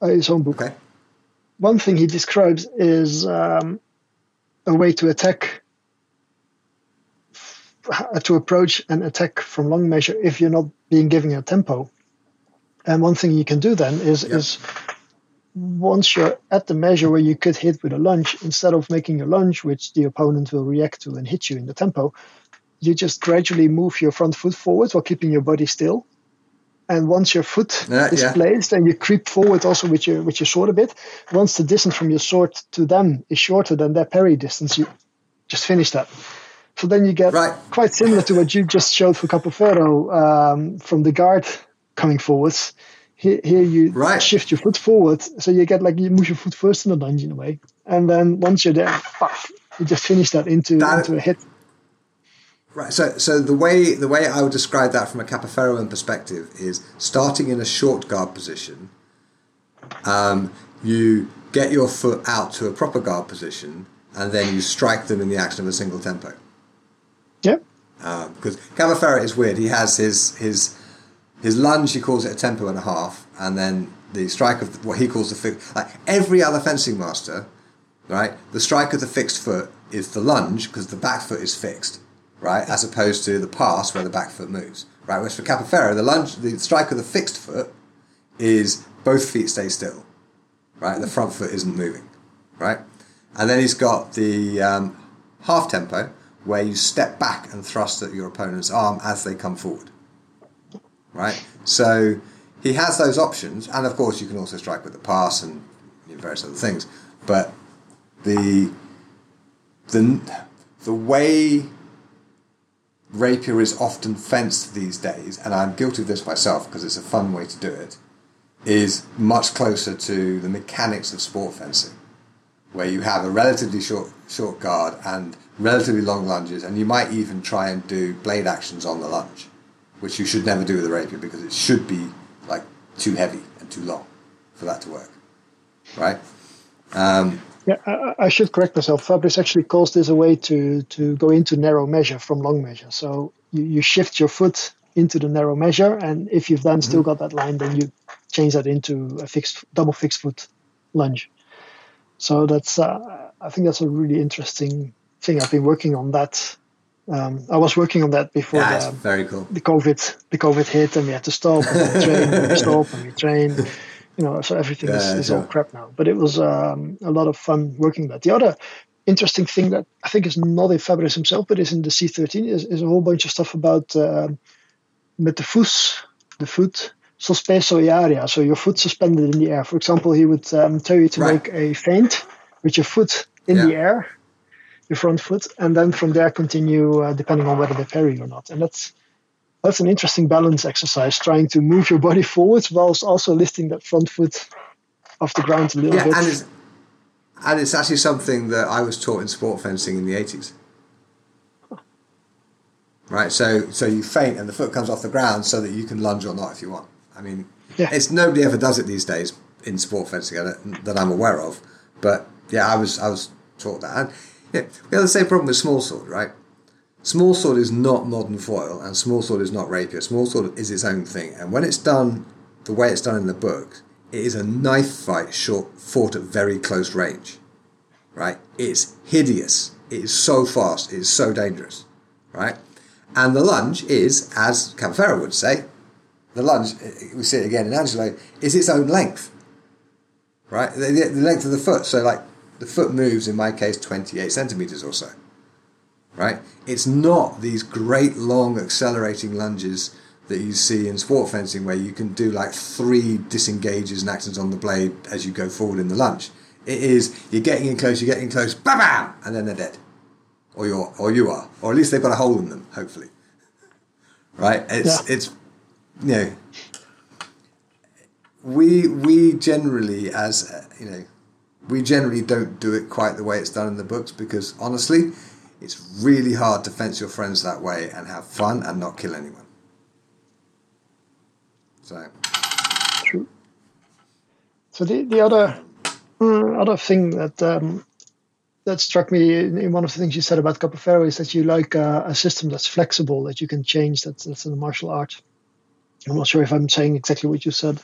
uh, his own book. Okay. One thing he describes is um, a way to attack to approach and attack from long measure if you're not being given a tempo. And one thing you can do then is is once you're at the measure where you could hit with a lunge, instead of making a lunge which the opponent will react to and hit you in the tempo, you just gradually move your front foot forward while keeping your body still. And once your foot uh, is yeah. placed and you creep forward also with your with your sword a bit, once the distance from your sword to them is shorter than their parry distance, you just finish that. So then you get right. quite similar to what you just showed for Capoferro um, from the guard coming forwards. Here, here you right. shift your foot forward, so you get like you move your foot first in the lunge in a way, and then once you're there, you just finish that into that, into a hit. Right. So, so the way the way I would describe that from a Capoferroan perspective is starting in a short guard position. Um, you get your foot out to a proper guard position, and then you strike them in the action of a single tempo. Yep. Because um, Capoferro is weird. He has his his his lunge. He calls it a tempo and a half, and then the strike of what he calls the fixed. Like every other fencing master, right? The strike of the fixed foot is the lunge because the back foot is fixed, right? As opposed to the pass where the back foot moves, right? Whereas for Capoferro, the lunge, the strike of the fixed foot is both feet stay still, right? The front foot isn't moving, right? And then he's got the um, half tempo, where you step back and thrust at your opponent's arm as they come forward. Right? So he has those options, and of course, you can also strike with the pass and various other things. But the the the way rapier is often fenced these days, and I'm guilty of this myself because it's a fun way to do it, is much closer to the mechanics of sport fencing, where you have a relatively short short guard and relatively long lunges, and you might even try and do blade actions on the lunge, which you should never do with a rapier because it should be like too heavy and too long for that to work, right? Um, yeah, I, I, should correct myself. Fabris actually calls this a way to to go into narrow measure from long measure. So you, you shift your foot into the narrow measure, and if you've then mm-hmm. still got that line, then you change that into a fixed double fixed foot lunge. So that's uh, I think that's a really interesting thing. I've been working on that. Um, I was working on that before yeah, the, very cool. the COVID the COVID hit and we had to stop and we train and we stop and we train. You know, so everything yeah, is, is all crap now. But it was um, a lot of fun working that. The other interesting thing that I think is not in Fabris himself, but is in the C13 is, is a whole bunch of stuff about uh, met the foot, the foot sospeso area, so your foot suspended in the air. For example, he would um, tell you to right. make a feint with your foot in yeah. the air your front foot, and then from there continue uh, depending on whether they parry or not. And that's that's an interesting balance exercise, trying to move your body forwards whilst also lifting that front foot off the ground a little yeah, bit. And it's, and it's actually something that I was taught in sport fencing in the 80s. Right, so so you feint and the foot comes off the ground so that you can lunge or not if you want. I mean, yeah. it's nobody ever does it these days in sport fencing that I'm aware of. But yeah, I was I was taught that. And yeah, we have the same problem with small sword, right? Small sword is not modern foil, and small sword is not rapier. Small sword is its own thing, and when it's done the way it's done in the book, it is a knife fight short, fought at very close range, right? It's hideous. It is so fast. It is so dangerous, right? And the lunge is, as Capoferro would say, the lunge, we see it again in Angelo, is its own length, right? The, the length of the foot. So, like, the foot moves, in my case, 28 centimeters or so. Right? It's not these great long accelerating lunges that you see in sport fencing where you can do like three disengages and actions on the blade as you go forward in the lunge. It is you're getting in close, you're getting close, bam, bam, and then they're dead, or you're, or you are, or at least they've got a hole in them, hopefully. Right? It's yeah. it's you know we we generally as uh, you know we generally don't do it quite the way it's done in the books because honestly, it's really hard to fence your friends that way and have fun and not kill anyone. So. True. So the the other uh, other thing that um, that struck me in, in, one of the things you said about Capoferro is that you like uh, a system that's flexible that you can change. That's that's in the martial art. I'm not sure if I'm saying exactly what you said.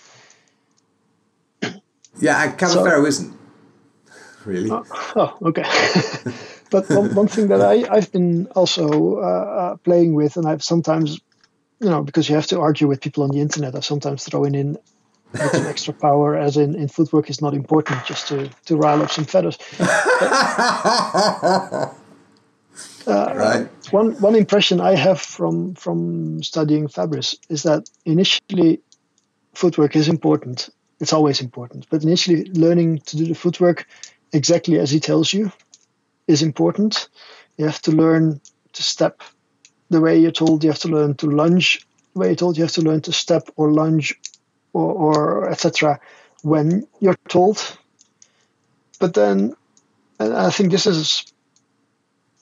Yeah, Capo so, isn't really. Uh, oh, okay. but one, one thing that I, I've been also uh, uh, playing with, and I've sometimes, you know, because you have to argue with people on the internet, I've sometimes thrown in some extra power, as in, in footwork is not important, just to, to rile up some feathers. Uh, right. One one impression I have from from studying Fabris is that initially footwork is important. It's always important, but initially learning to do the footwork exactly as he tells you is important. You have to learn to step the way you're told. You have to learn to lunge the way you're told. You have to learn to step or lunge or, or etc. when you're told. But then, and I think this is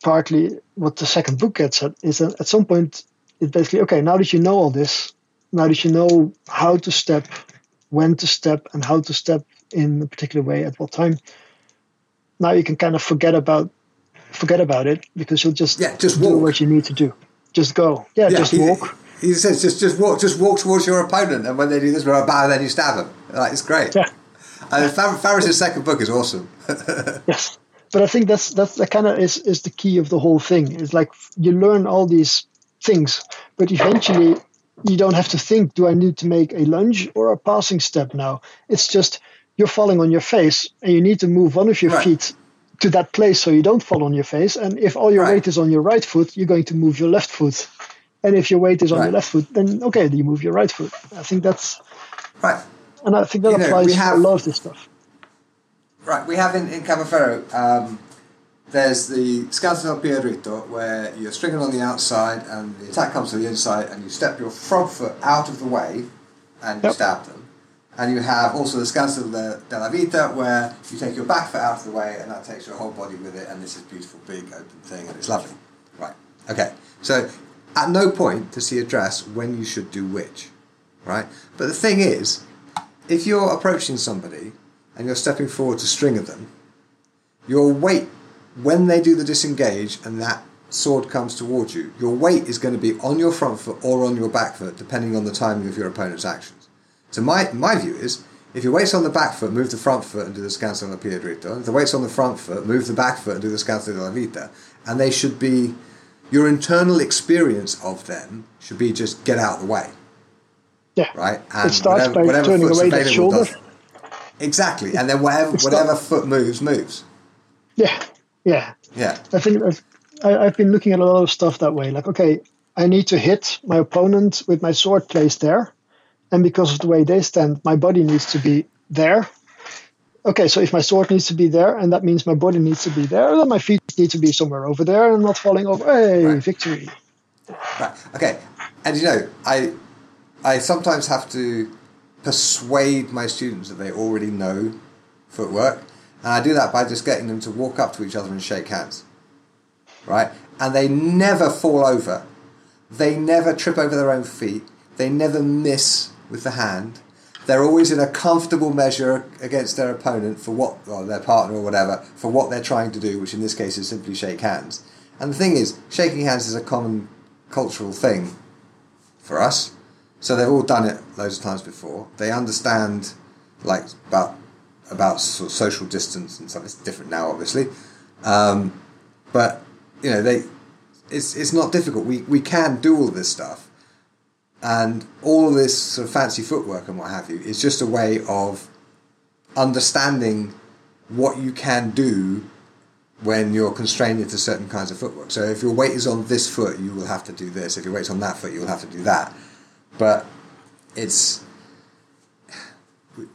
partly what the second book gets at, is that at some point it's basically okay. Now that you know all this, now that you know how to step, when to step, and how to step in a particular way at what time, now you can kind of forget about forget about it because you'll just yeah, just do walk. what you need to do. Just go. Yeah, yeah just he, walk. He says just just walk just walk towards your opponent and when they do this we're bow then you stab them. Like it's great. Yeah. And Fabris's second book is awesome. yes. But I think that's that's that kind of is, is the key of the whole thing. It's like you learn all these things, but eventually you don't have to think, do I need to make a lunge or a passing step now? It's just you're falling on your face and you need to move one of your right. feet to that place so you don't fall on your face. And if all your right. weight is on your right foot, you're going to move your left foot. And if your weight is on right. your left foot, then okay, you move your right foot. I think that's right. And I think that you applies know, have, to a lot of this stuff. Right, we have in, in Ferro, um, there's the del Piede where you're stringing on the outside and the attack comes to the inside and you step your front foot out of the way and you stab them. And you have also the Scanso della Vita, where you take your back foot out of the way and that takes your whole body with it, and this is beautiful, big, open thing, and it's lovely. Right, okay. So at no point does he address when you should do which, right? But the thing is, if you're approaching somebody and you're stepping forward to string of them, your weight, when they do the disengage and that sword comes towards you, your weight is going to be on your front foot or on your back foot, depending on the timing of your opponent's actions. So my, my view is, if your weight's on the back foot, move the front foot and do the scanso della piede dritto. If the weight's on the front foot, move the back foot and do the scanso della vita. And they should be, your internal experience of them should be just get out of the way. Yeah. Right? And it starts whatever, by whatever turning away the shoulder. Does, exactly. And then whatever, whatever foot moves, moves. Yeah. Yeah. Yeah. I think I've, I, I've been looking at a lot of stuff that way. Like, okay, I need to hit my opponent with my sword placed there and because of the way they stand, my body needs to be there. Okay, so if my sword needs to be there, and that means my body needs to be there, then my feet need to be somewhere over there and not falling over. Hey, right. victory! Right. Okay, and you know, I, I sometimes have to persuade my students that they already know footwork, and I do that by just getting them to walk up to each other and shake hands. Right, and they never fall over. They never trip over their own feet. They never miss with the hand. They're always in a comfortable measure against their opponent for what, or their partner or whatever, for what they're trying to do, which in this case is simply shake hands. And the thing is, shaking hands is a common cultural thing for us. So they've all done it loads of times before. They understand, like about about sort of social distance and stuff. It's different now, obviously, um, but you know they. It's it's not difficult. We we can do all this stuff, and all this sort of fancy footwork and what have you is just a way of understanding what you can do when you're constrained into certain kinds of footwork. So if your weight is on this foot, you will have to do this. If your weight's on that foot, you will have to do that. But it's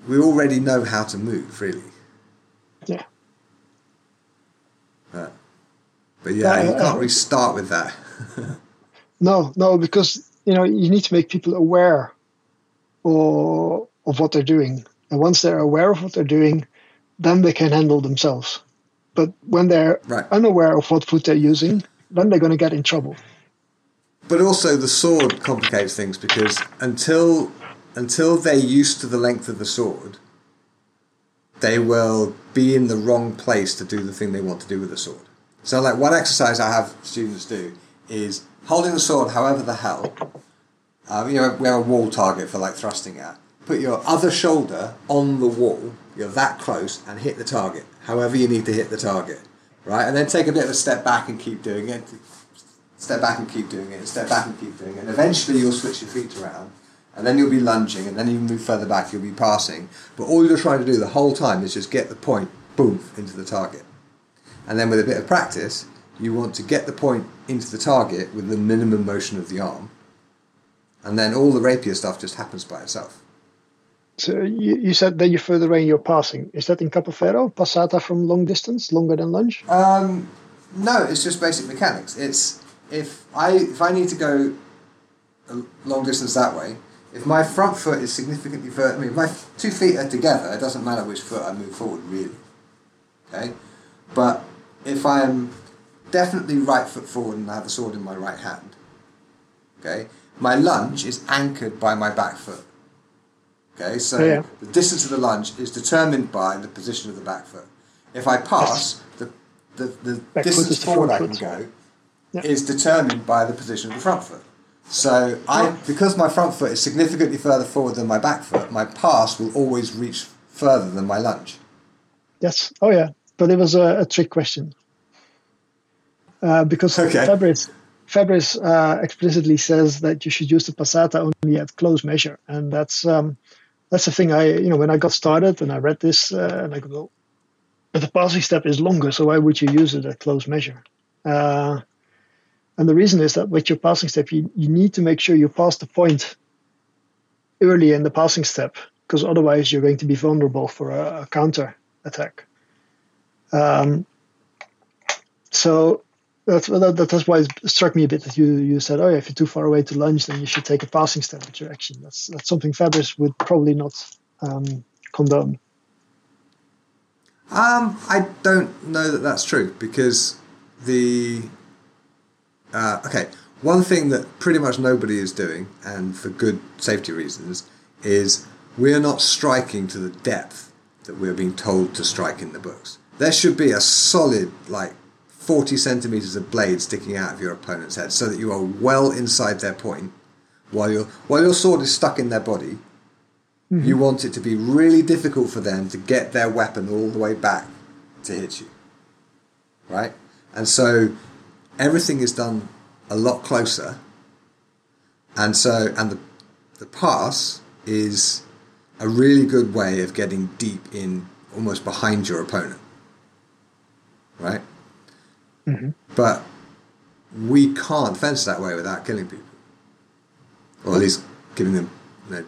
we already know how to move, really. Yeah. But, but yeah, you uh, can't really start with that. no, no, because you know you need to make people aware or, of what they're doing and once they're aware of what they're doing then they can handle themselves. But when they're Right. unaware of what foot they're using, then they're going to get in trouble. But also the sword complicates things because until until they're used to the length of the sword, they will be in the wrong place to do the thing they want to do with the sword. So like one exercise I have students do is holding the sword however the hell. Um, you know, we have a wall target for like thrusting at. Put your other shoulder on the wall, you're that close, and hit the target, however you need to hit the target. Right? And then take a bit of a step back and keep doing it step back and keep doing it, step back and keep doing it, and eventually you'll switch your feet around, and then you'll be lunging, and then you move further back, you'll be passing. But all you're trying to do the whole time is just get the point, boom, into the target. And then with a bit of practice, you want to get the point into the target with the minimum motion of the arm, and then all the rapier stuff just happens by itself. So you, you said that you further range your passing. Is that in Capoferro? Passata from long distance, longer than lunge? Um, no, it's just basic mechanics. It's if I if I need to go a long distance that way, if my front foot is significantly further, I mean, if my two feet are together, it doesn't matter which foot I move forward, really. Okay, but if I am definitely right foot forward and I have the sword in my right hand, okay, my lunge is anchored by my back foot. Okay, so Yeah. the distance of the lunge is determined by the position of the back foot. If I pass, the, the, the Back distance is forward I can go Yeah. is determined by the position of the front foot. So I, because my front foot is significantly further forward than my back foot, my pass will always reach further than my lunge. Yes. Oh, yeah. But it was a, a trick question. Uh, because Okay. Fabris uh, explicitly says that you should use the passata only at close measure, and that's um, that's the thing. I you know when I got started and I read this, uh, and I go, well, but the passing step is longer, so why would you use it at close measure? Uh, and the reason is that with your passing step, you, you need to make sure you pass the point early in the passing step, because otherwise you're going to be vulnerable for a, a counter attack. Um, so that's that, that's why it struck me a bit that you you said, oh yeah, if you're too far away to lunge, then you should take a passing step with your action. That's that's something Fabris would probably not um, condone. Um, I don't know that that's true because the uh, okay one thing that pretty much nobody is doing, and for good safety reasons, is we're not striking to the depth that we're being told to strike in the books. There should be a solid like. 40 centimeters of blade sticking out of your opponent's head so that you are well inside their point while your while your sword is stuck in their body you want it to be really difficult for them to get their weapon all the way back to hit you. Right? And so everything is done a lot closer. And so and the the pass is a really good way of getting deep in almost behind your opponent. Right? Mm-hmm. But we can't fence that way without killing people. Or at least giving them you know,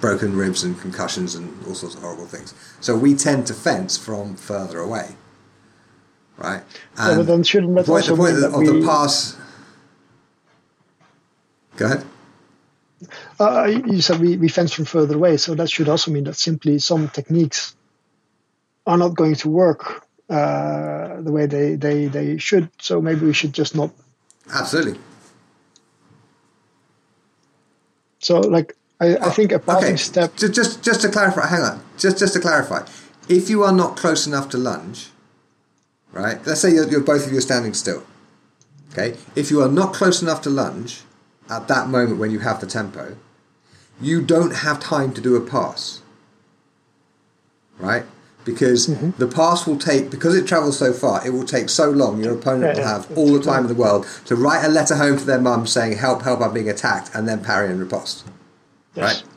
broken ribs and concussions and all sorts of horrible things. So we tend to fence from further away, right? Yeah, but then shouldn't that the point, also the point mean of that the we- pass. Go ahead. Uh, you said we, we fence from further away, so that should also mean that simply some techniques are not going to work uh, the way they, they, they should. So maybe we should just not. Absolutely. So, like, I, I think a passing Okay. step. Ju- Just, just to clarify. Hang on. Just, just to clarify. If you are not close enough to lunge, right? Let's say you're, you're both of you are standing still. Okay. If you are not close enough to lunge at that moment when you have the tempo, you don't have time to do a pass. Right? Because mm-hmm. the pass will take because it travels so far, it will take so long. Your opponent will have all the time in the world to write a letter home to their mum saying, "Help! Help! I'm being attacked," and then parry and riposte. Yes. Right.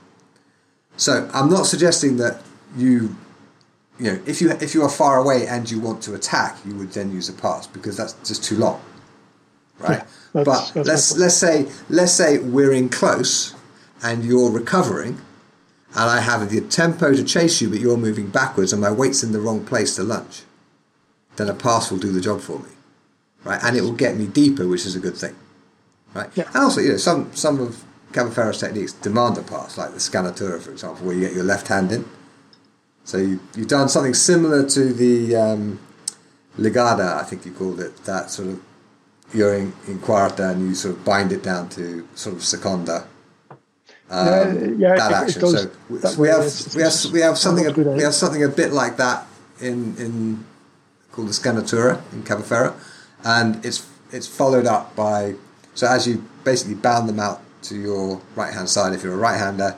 So I'm not suggesting that you, you know, if you if you are far away and you want to attack, you would then use a pass because that's just too long, right? Yeah, that's- but that's let's let's say let's say we're in close, and you're recovering, and I have the tempo to chase you, but you're moving backwards, and my weight's in the wrong place to lunge. Then a pass will do the job for me, right? And it will get me deeper, which is a good thing, right? Yeah. And also, you know, some some of Capoferro's techniques demand a pass, like the scanatura, for example, where you get your left hand in. So you, you've done something similar to the um, ligada, I think you called it, that sort of you're in, in quarta and you sort of bind it down to sort of seconda. Um, yeah, yeah, that it- it action. goes so we, we have we have we have something good, we have something a bit like that in in called the scanatura in Capoferro, and it's it's followed up by so as you basically bound them out to your right hand side. If you're a right hander,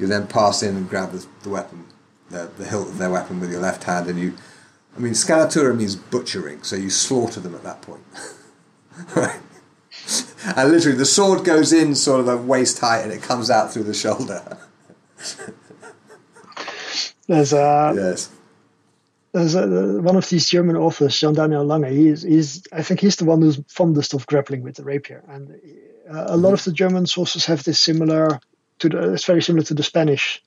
you then pass in and grab the, the weapon, the, the hilt of their weapon with your left hand, and you. I mean, scanatura means butchering, so you slaughter them at that point. right. And literally, the sword goes in sort of at waist height, and it comes out through the shoulder. There's a yes. there's a, one of these German authors, Jean Daniel L'Ange. He's, he's I think he's the one who's fondest of grappling with the rapier, and uh, a lot of the German sources have this similar to the. It's very similar to the Spanish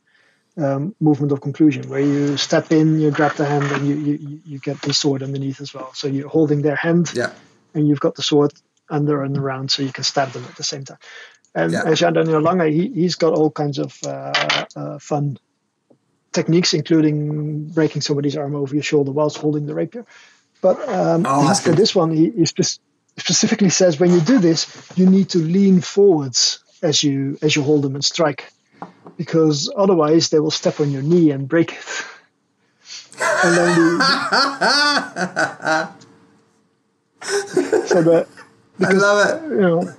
um, movement of conclusion, where you step in, you grab the hand, and you you, you get the sword underneath as well. So you're holding their hand, Yeah. and you've got the sword under and around, so you can stab them at the same time. And Yeah. uh, Jean Daniel L'Ange, he, he's got all kinds of uh, uh, fun techniques, including breaking somebody's arm over your shoulder whilst holding the rapier. But um, Oh, for good. this one, he, he spec- specifically says when you do this, you need to lean forwards as you as you hold them and strike, because otherwise they will step on your knee and break it. and then the, so the I love it. you know,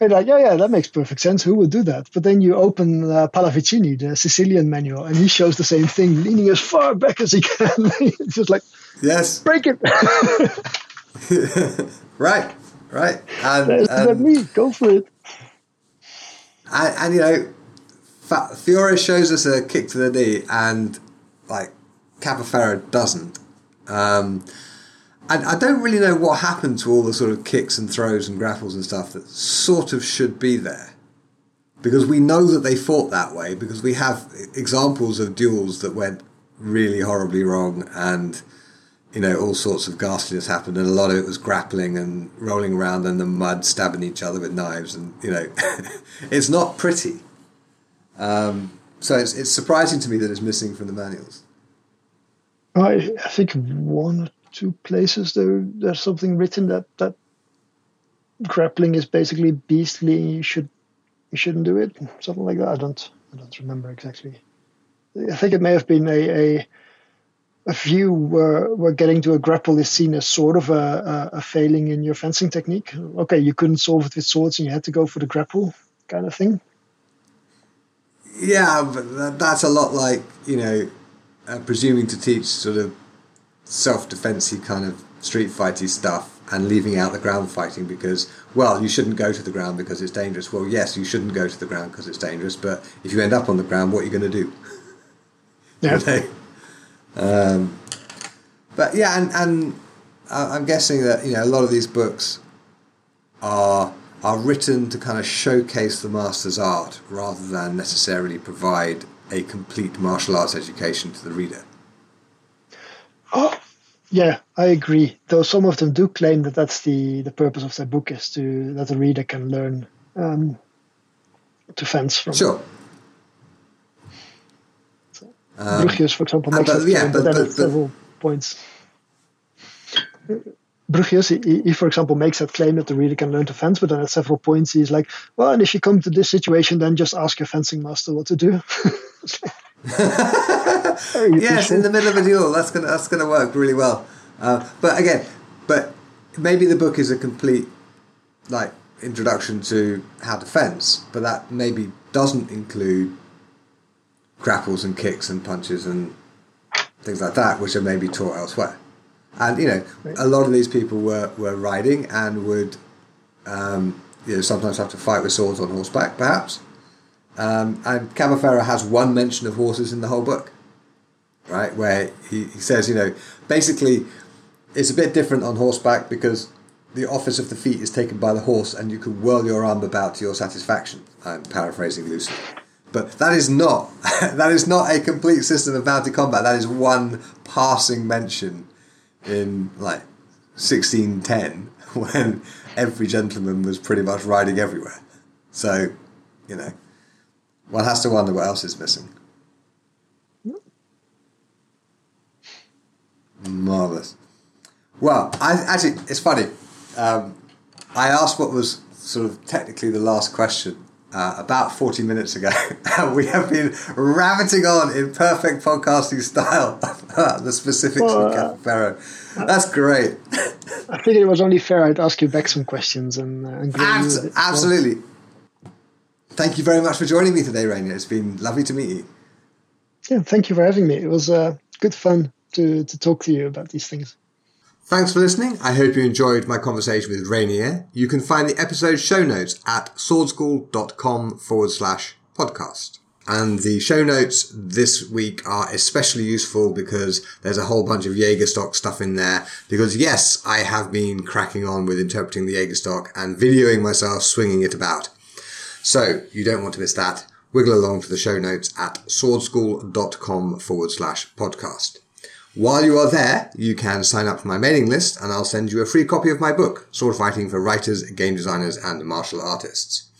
and like, yeah, yeah, that makes perfect sense. Who would do that? But then you open uh, Pallavicini, the Sicilian manual, and he shows the same thing, leaning as far back as he can. it's just like, Yes. break it. Right. Right. And, That's not and, me. Go for it. and, and you know, Fa- Fiore shows us a kick to the knee, and like Capoferro doesn't. Um, and I don't really know what happened to all the sort of kicks and throws and grapples and stuff that sort of should be there. Because we know that they fought that way, because we have examples of duels that went really horribly wrong and you know, all sorts of ghastliness happened, and a lot of it was grappling and rolling around in the mud, stabbing each other with knives, and you know, it's not pretty. Um, so it's, it's surprising to me that it's missing from the manuals. I, I think one or two places there there's something written that that grappling is basically beastly. You should you shouldn't do it. Something like that. I don't I don't remember exactly. I think it may have been a a, a view where where getting to a grapple is seen as sort of a, a, a failing in your fencing technique. Okay, you couldn't solve it with swords and you had to go for the grapple kind of thing. Yeah, but that's a lot like you know, uh, presuming to teach sort of self-defensey kind of street fighty stuff and leaving out the ground fighting because well, you shouldn't go to the ground because it's dangerous. Well, yes, you shouldn't go to the ground because it's dangerous, but if you end up on the ground, what are you going to do? Yeah. know? um, but yeah, and and I'm guessing that you know a lot of these books are are written to kind of showcase the master's art rather than necessarily provide a complete martial arts education to the reader. Oh, yeah, I agree. Though some of them do claim that that's the, the purpose of their book is to that the reader can learn um, to fence from. Sure. Um, Bruchius, for example, uh, makes but- that yeah, claim, but- but, but- but- several points. Bruchius, he, he, for example, makes that claim that the reader can learn to fence, but then at several points he's like, well, and if you come to this situation, then just ask your fencing master what to do. Yes, in the middle of a duel, that's gonna that's gonna work really well. Uh, but again, but maybe the book is a complete like introduction to how to fence, but that maybe doesn't include grapples and kicks and punches and things like that, which are maybe taught elsewhere. And you know, a lot of these people were were riding and would um, you know sometimes have to fight with swords on horseback, perhaps. Um, and Capoferro has one mention of horses in the whole book, right? Where he, he says, you know, basically it's a bit different on horseback because the office of the feet is taken by the horse and you can whirl your arm about to your satisfaction. I'm paraphrasing loosely. But that is not that is not a complete system of mounted combat. That is one passing mention in like 1610 when every gentleman was pretty much riding everywhere. So, you know, one has to wonder what else is missing. Marvelous. Well, I actually, it's funny. Um, I asked what was sort of technically the last question uh, about 40 minutes ago. we have been rabbiting on in perfect podcasting style the specifics well, uh, of Capoferro. That's great. I figured it was only fair I'd ask you back some questions and, uh, and Abs- absolutely. Thank you very much for joining me today, Reinier. It's been lovely to meet you. Yeah, thank you for having me. It was uh, good fun to, to talk to you about these things. Thanks for listening. I hope you enjoyed my conversation with Reinier. You can find the episode show notes at swordschool.com forward slash podcast. And the show notes this week are especially useful because there's a whole bunch of Jägerstock stuff in there. Because yes, I have been cracking on with interpreting the Jägerstock and videoing myself swinging it about. So you don't want to miss that. Wiggle along to the show notes at swordschool.com forward slash podcast. While you are there, you can sign up for my mailing list and I'll send you a free copy of my book, Sword Fighting for Writers, Game Designers and Martial Artists.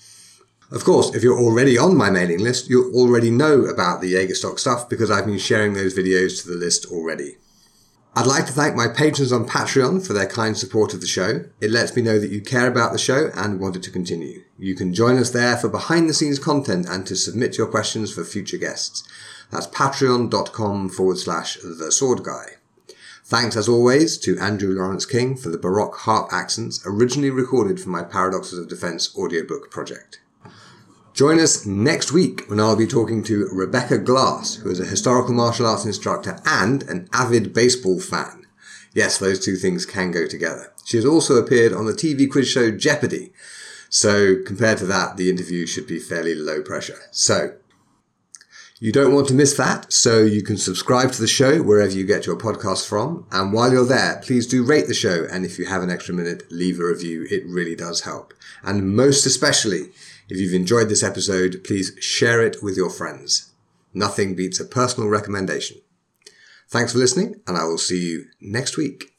Of course, if you're already on my mailing list, you already know about the Jägerstock stuff because I've been sharing those videos to the list already. I'd like to thank my patrons on Patreon for their kind support of the show. It lets me know that you care about the show and want it to continue. You can join us there for behind the scenes content and to submit your questions for future guests. That's patreon.com forward slash the sword guy. Thanks as always to Andrew Lawrence King for the Baroque harp accents originally recorded for my Paradoxes of Defense audiobook project. Join us next week when I'll be talking to Rebecca Glass, who is a historical martial arts instructor and an avid baseball fan. Yes, those two things can go together. She has also appeared on the TV quiz show Jeopardy! So compared to that, the interview should be fairly low pressure. So you don't want to miss that, so you can subscribe to the show wherever you get your podcast from. And while you're there, please do rate the show. And if you have an extra minute, leave a review. It really does help. And most especially, if you've enjoyed this episode, please share it with your friends. Nothing beats a personal recommendation. Thanks for listening, and I will see you next week.